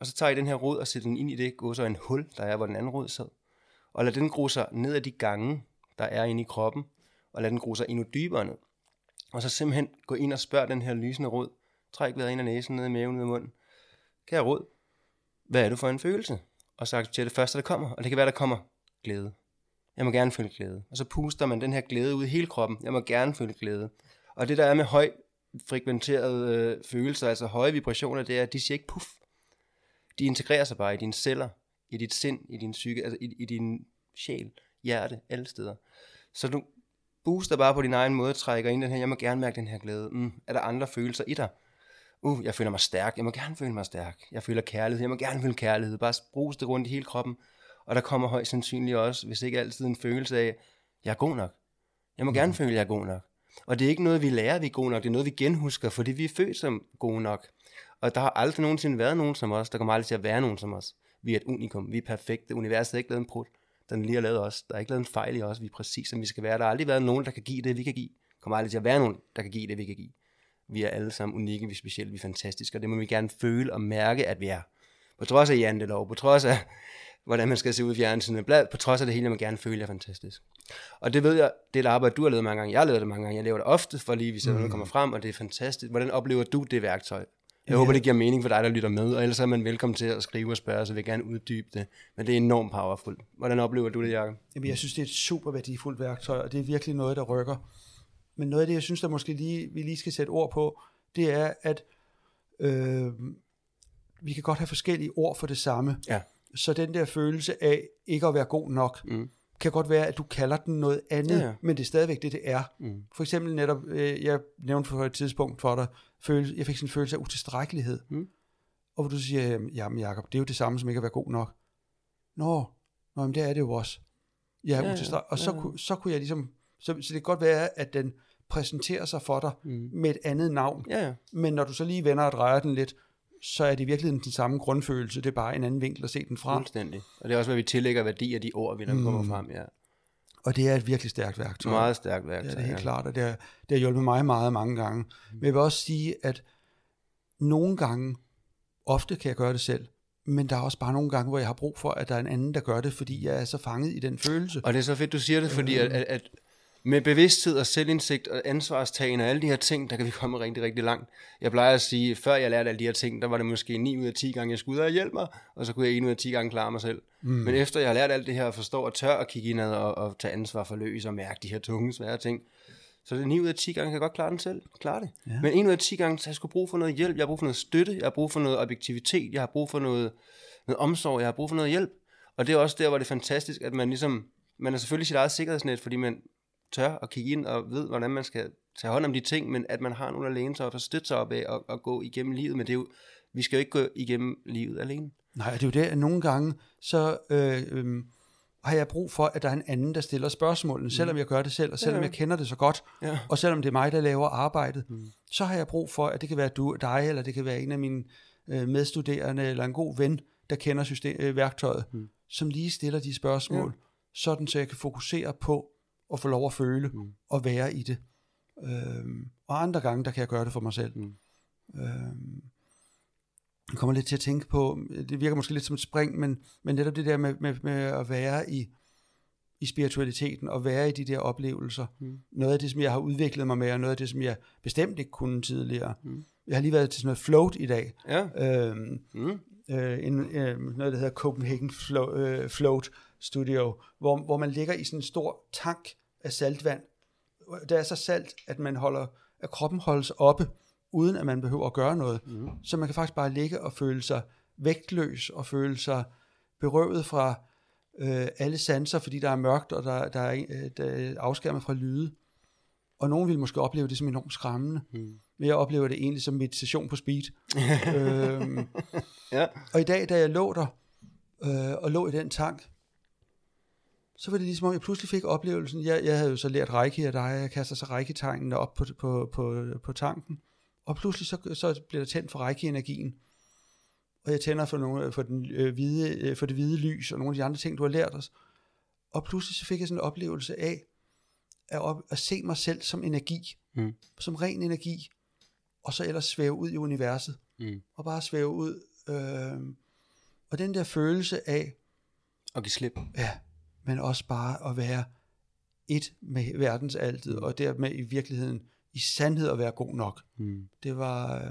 Og så tager I den her rod og sætter den ind i det, går så en hul, der er, hvor den anden rod sad. Og lad den gro sig ned ad de gange, der er inde i kroppen, og lad den gro sig endnu dybere ned. Og så simpelthen gå ind og spørg den her lysende rod. Træk vejret ind af næsen, ned i maven, ned i munden. Kære rod, hvad er du for en følelse? Og så accepterer det første, der kommer. Og det kan være, der kommer glæde. Jeg må gerne føle glæde. Og så puster man den her glæde ud i hele kroppen. Jeg må gerne føle glæde. Og det der er med høj frekventerede øh, følelser, altså høje vibrationer, det er, at de siger ikke puff. De integrerer sig bare i dine celler, i dit sind, i din psyke, altså i, i din sjæl, hjerte, alle steder. Så du booster bare på din egen måde, trækker ind den her, jeg må gerne mærke den her glæde. Mm, er der andre følelser i dig? Uh, jeg føler mig stærk, jeg må gerne føle mig stærk. Jeg føler kærlighed, jeg må gerne føle kærlighed. Bare brus det rundt i hele kroppen. Og der kommer højst sandsynligt også, hvis ikke altid en følelse af, jeg er god nok. Jeg må gerne føle, at jeg er god nok. Og det er ikke noget, vi lærer, vi er gode nok. Det er noget, vi genhusker, fordi vi er født som gode nok. Og der har aldrig nogensinde været nogen som os. Der kommer aldrig til at være nogen som os. Vi er et unikum. Vi er perfekte. Universet har ikke lavet en prut. Den lige har lavet os. Der er ikke lavet en fejl i os. Vi er præcis, som vi skal være. Der har aldrig været nogen, der kan give det, vi kan give. Der kommer aldrig til at være nogen, der kan give det, vi kan give. Vi er alle sammen unikke, vi er specielle, vi er fantastiske, og det må vi gerne føle og mærke, at vi er. På trods af jantelov, på trods af hvordan man skal se ud i fjernsynet. Blad, på trods af det hele, må gerne føle, jeg er fantastisk. Og det ved jeg, det er et arbejde, du har lavet mange gange. Jeg har lavet det mange gange. Jeg laver det ofte, for lige hvis mm. noget kommer frem, og det er fantastisk. Hvordan oplever du det værktøj? Jeg ja. håber, det giver mening for dig, der lytter med, og ellers er man velkommen til at skrive og spørge, så vil jeg gerne uddybe det. Men det er enormt powerful. Hvordan oplever du det, Jacob? Jamen, jeg synes, det er et super værdifuldt værktøj, og det er virkelig noget, der rykker. Men noget af det, jeg synes, der måske lige, vi lige skal sætte ord på, det er, at øh, vi kan godt have forskellige ord for det samme. Ja. Så den der følelse af ikke at være god nok, mm. kan godt være, at du kalder den noget andet, ja, ja. men det er stadigvæk det, det er. Mm. For eksempel netop, øh, jeg nævnte for et tidspunkt for dig, følelse, jeg fik sådan en følelse af utilstrækkelighed. Mm. Og hvor du siger, jamen Jacob, det er jo det samme som ikke at være god nok. Nå, nå men det er det jo også. Ja, ja, ja og så, ja, ja. Kunne, så kunne jeg ligesom, så, så det kan godt være, at den præsenterer sig for dig mm. med et andet navn. Ja, ja. Men når du så lige vender og drejer den lidt, så er det virkelig den samme grundfølelse, det er bare en anden vinkel at se den fra. Fuldstændig. Og det er også, hvad vi tillægger værdi af de ord, vi der mm. kommer frem, ja. Og det er et virkelig stærkt værktøj. Meget stærkt værktøj, Det er det helt ja. klart, og det har, det har hjulpet mig meget mange gange. Mm. Men jeg vil også sige, at nogle gange, ofte kan jeg gøre det selv, men der er også bare nogle gange, hvor jeg har brug for, at der er en anden, der gør det, fordi jeg er så fanget i den følelse. Og det er så fedt, du siger det, fordi at, at med bevidsthed og selvindsigt og ansvarstagen og alle de her ting, der kan vi komme rigtig, rigtig langt. Jeg plejer at sige, før jeg lærte alle de her ting, der var det måske 9 ud af 10 gange, jeg skulle ud og hjælpe mig, og så kunne jeg 1 ud af 10 gange klare mig selv. Mm. Men efter jeg har lært alt det her, og forstår og tør at kigge indad og, og tage ansvar for løs og mærke de her tunge, svære ting, så det er 9 ud af 10 gange, kan jeg godt klare den selv. Klare det. Ja. Men 1 ud af 10 gange, så jeg skulle brug for noget hjælp, jeg har brug for noget støtte, jeg har brug for noget objektivitet, jeg har brug for noget, noget omsorg, jeg har brug for noget hjælp. Og det er også der, hvor det er fantastisk, at man ligesom, man er selvfølgelig sit eget sikkerhedsnet, fordi man, tør at kigge ind og ved, hvordan man skal tage hånd om de ting, men at man har nogen at læne sig op og støtte sig op af og, og gå igennem livet. Men det er jo, vi skal jo ikke gå igennem livet alene. Nej, det er jo det, at nogle gange, så øh, øh, har jeg brug for, at der er en anden, der stiller spørgsmålene, mm. selvom jeg gør det selv, og selvom ja. jeg kender det så godt, ja. og selvom det er mig, der laver arbejdet, mm. så har jeg brug for, at det kan være du, dig, eller det kan være en af mine øh, medstuderende, eller en god ven, der kender system, øh, værktøjet, mm. som lige stiller de spørgsmål, ja. sådan så jeg kan fokusere på, at få lov at føle mm. og være i det. Øhm, og andre gange, der kan jeg gøre det for mig selv. Mm. Øhm, jeg kommer lidt til at tænke på, det virker måske lidt som et spring, men, men netop det der med, med, med at være i, i spiritualiteten og være i de der oplevelser. Mm. Noget af det, som jeg har udviklet mig med, og noget af det, som jeg bestemt ikke kunne tidligere. Mm. Jeg har lige været til sådan noget float i dag. Ja. Øhm, mm. øh, en, øh, noget, der hedder Copenhagen Float, øh, float Studio, hvor, hvor man ligger i sådan en stor tank af saltvand. Det er så salt, at man holder, at kroppen holdes oppe, uden at man behøver at gøre noget. Mm. Så man kan faktisk bare ligge og føle sig vægtløs, og føle sig berøvet fra øh, alle sanser, fordi der er mørkt, og der, der, er, øh, der er afskærmet fra lyde. Og nogen vil måske opleve det som enormt skræmmende. Mm. Men jeg oplever det egentlig som meditation på speed. øhm, ja. Og i dag, da jeg lå der, øh, og lå i den tank, så var det ligesom om, jeg pludselig fik oplevelsen, jeg, jeg havde jo så lært reiki af dig, jeg kaster så reiki-tegnene op på, på, på, på tanken, og pludselig så, så bliver der tændt for reiki-energien, og jeg tænder for, nogle, for, den, øh, hvide, øh, for det hvide lys, og nogle af de andre ting, du har lært os, og pludselig så fik jeg sådan en oplevelse af, at, op, at se mig selv som energi, mm. som ren energi, og så ellers svæve ud i universet, mm. og bare svæve ud, øh, og den der følelse af, og give slip. Ja, men også bare at være et med verdens altid, og dermed i virkeligheden i sandhed at være god nok. Mm. Det var, øh,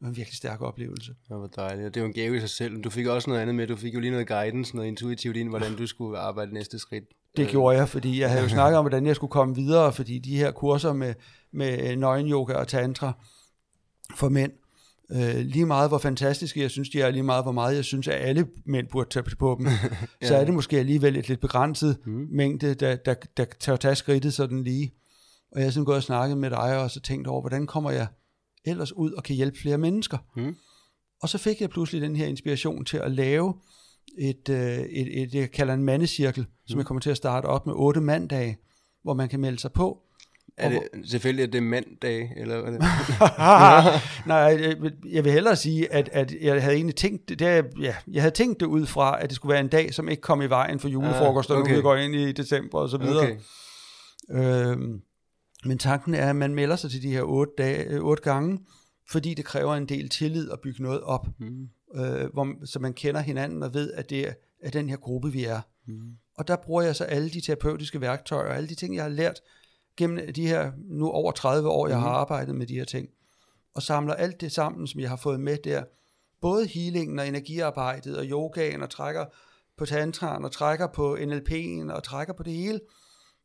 var en virkelig stærk oplevelse. Det var dejligt, det var en gave i sig selv. Du fik også noget andet med, du fik jo lige noget guidance, noget intuitivt ind, hvordan du skulle arbejde næste skridt. Det øh. gjorde jeg, fordi jeg havde jo snakket om, hvordan jeg skulle komme videre, fordi de her kurser med, med nøgen yoga og tantra for mænd, Øh, lige meget hvor fantastiske jeg synes, de er, lige meget hvor meget jeg synes, at alle mænd burde tage på dem, ja. så er det måske alligevel et lidt begrænset mm. mængde, der, der, der tager tage skridtet sådan lige. Og jeg har sådan gået og snakket med dig, og så tænkt over, hvordan kommer jeg ellers ud og kan hjælpe flere mennesker. Mm. Og så fik jeg pludselig den her inspiration til at lave et, øh, et, et, jeg kalder en mandecirkel, mm. som jeg kommer til at starte op med otte manddage, hvor man kan melde sig på, er det selvfølgelig er det mandag, eller hvad det? Nej, jeg vil hellere sige, at, at jeg havde egentlig tænkt det, der, ja, jeg havde tænkt det ud fra, at det skulle være en dag, som ikke kom i vejen for julefrokost, ah, okay. vi går ind i december og så videre. Okay. Øhm, men tanken er, at man melder sig til de her otte, dage, otte gange, fordi det kræver en del tillid at bygge noget op. Mm. øh, hvor, så man kender hinanden og ved, at det er, er den her gruppe, vi er. Mm. Og der bruger jeg så alle de terapeutiske værktøjer, og alle de ting, jeg har lært gennem de her nu over 30 år, jeg mm. har arbejdet med de her ting, og samler alt det sammen, som jeg har fået med der, både healingen og energiarbejdet og yogaen og trækker på tantraen og trækker på NLP'en og trækker på det hele,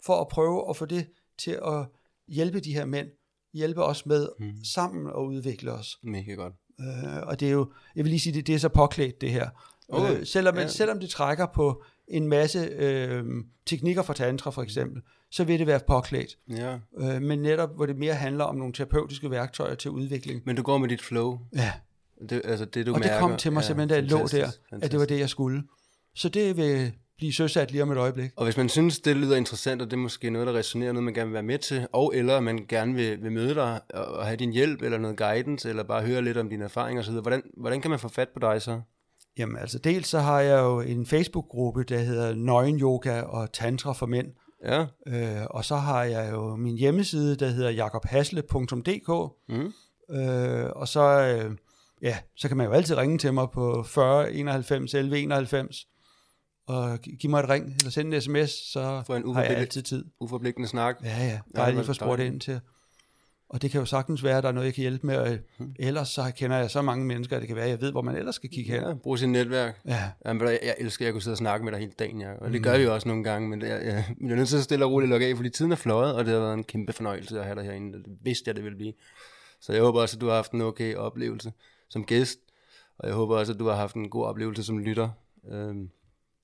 for at prøve at få det til at hjælpe de her mænd, hjælpe os med mm. sammen at udvikle os. Mega godt. Øh, og det er jo, jeg vil lige sige, det, det er så påklædt det her. Oh, øh, selvom, ja. selvom det trækker på en masse øh, teknikker fra tantra for eksempel, så vil det være påklædt. Ja. Øh, men netop, hvor det mere handler om nogle terapeutiske værktøjer til udvikling. Men du går med dit flow. Ja, Det, altså det, du og mærker, det kom til mig er simpelthen, da jeg lå der, fantastisk, at det var det, jeg skulle. Så det vil blive søsat lige om et øjeblik. Og hvis man synes, det lyder interessant, og det er måske noget, der resonerer, noget man gerne vil være med til, og eller man gerne vil, vil møde dig og, og have din hjælp, eller noget guidance, eller bare høre lidt om dine erfaringer osv., hvordan, hvordan kan man få fat på dig så? Jamen altså, dels så har jeg jo en Facebook-gruppe, der hedder Nøgen Yoga og Tantra for Mænd. Ja, Øh, og så har jeg jo min hjemmeside, der hedder jakobhasle.dk. mm. Øh, og så, øh, ja, så kan man jo altid ringe til mig på 40 91 11 91 og gi- give mig et ring, eller sende en sms, så For en har jeg altid tid. uforpligtende snak. Ja, ja, Ja, bare lige få spurgt ind til. Og det kan jo sagtens være, at der er noget, jeg kan hjælpe med. Og ellers så kender jeg så mange mennesker, at det kan være, at jeg ved, hvor man ellers skal kigge hen. Ja, bruge sit netværk. Ja, Jamen, jeg, jeg elsker, at jeg kunne sidde og snakke med dig hele dagen, ja. og det gør vi også nogle gange, men jeg, jeg, jeg er nødt til at stille og roligt lukke af, fordi tiden er fløjet, og det har været en kæmpe fornøjelse at have dig herinde, det vidste jeg, det ville blive. Så jeg håber også, at du har haft en okay oplevelse som gæst, og jeg håber også, at du har haft en god oplevelse som lytter. Øhm,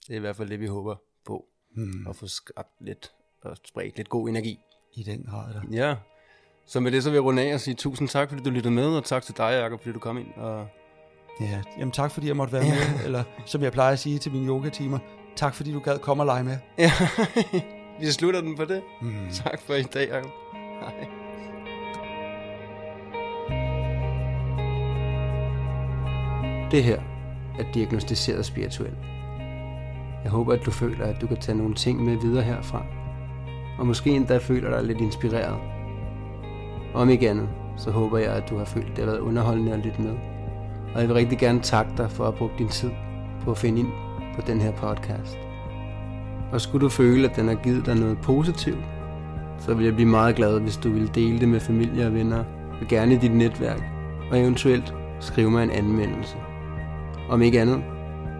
det er i hvert fald det, vi håber på, hmm. at få skabt lidt og spredt lidt god energi. i den grad. Da. Ja, så med det så vil jeg runde af og sige tusind tak, fordi du lyttede med, og tak til dig, Jacob, fordi du kom ind. Og Ja, jamen tak fordi jeg måtte være med, eller som jeg plejer at sige til mine yogatimer, tak fordi du gad komme og lege med. ja, vi slutter den på det. Hmm. Tak for i dag, Jacob. Hej. Det her er diagnostiseret spirituel. Jeg håber, at du føler, at du kan tage nogle ting med videre herfra. Og måske endda føler dig lidt inspireret. Om ikke andet, så håber jeg, at du har følt, at det har været underholdende at lytte med. Og jeg vil rigtig gerne takke dig for at bruge din tid på at finde ind på den her podcast. Og skulle du føle, at den har givet dig noget positivt, så vil jeg blive meget glad, hvis du vil dele det med familie og venner, og gerne i dit netværk, og eventuelt skrive mig en anmeldelse. Om ikke andet,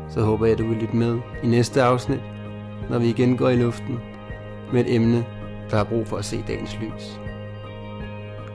så håber jeg, at du vil lytte med i næste afsnit, når vi igen går i luften med et emne, der har brug for at se dagens lys.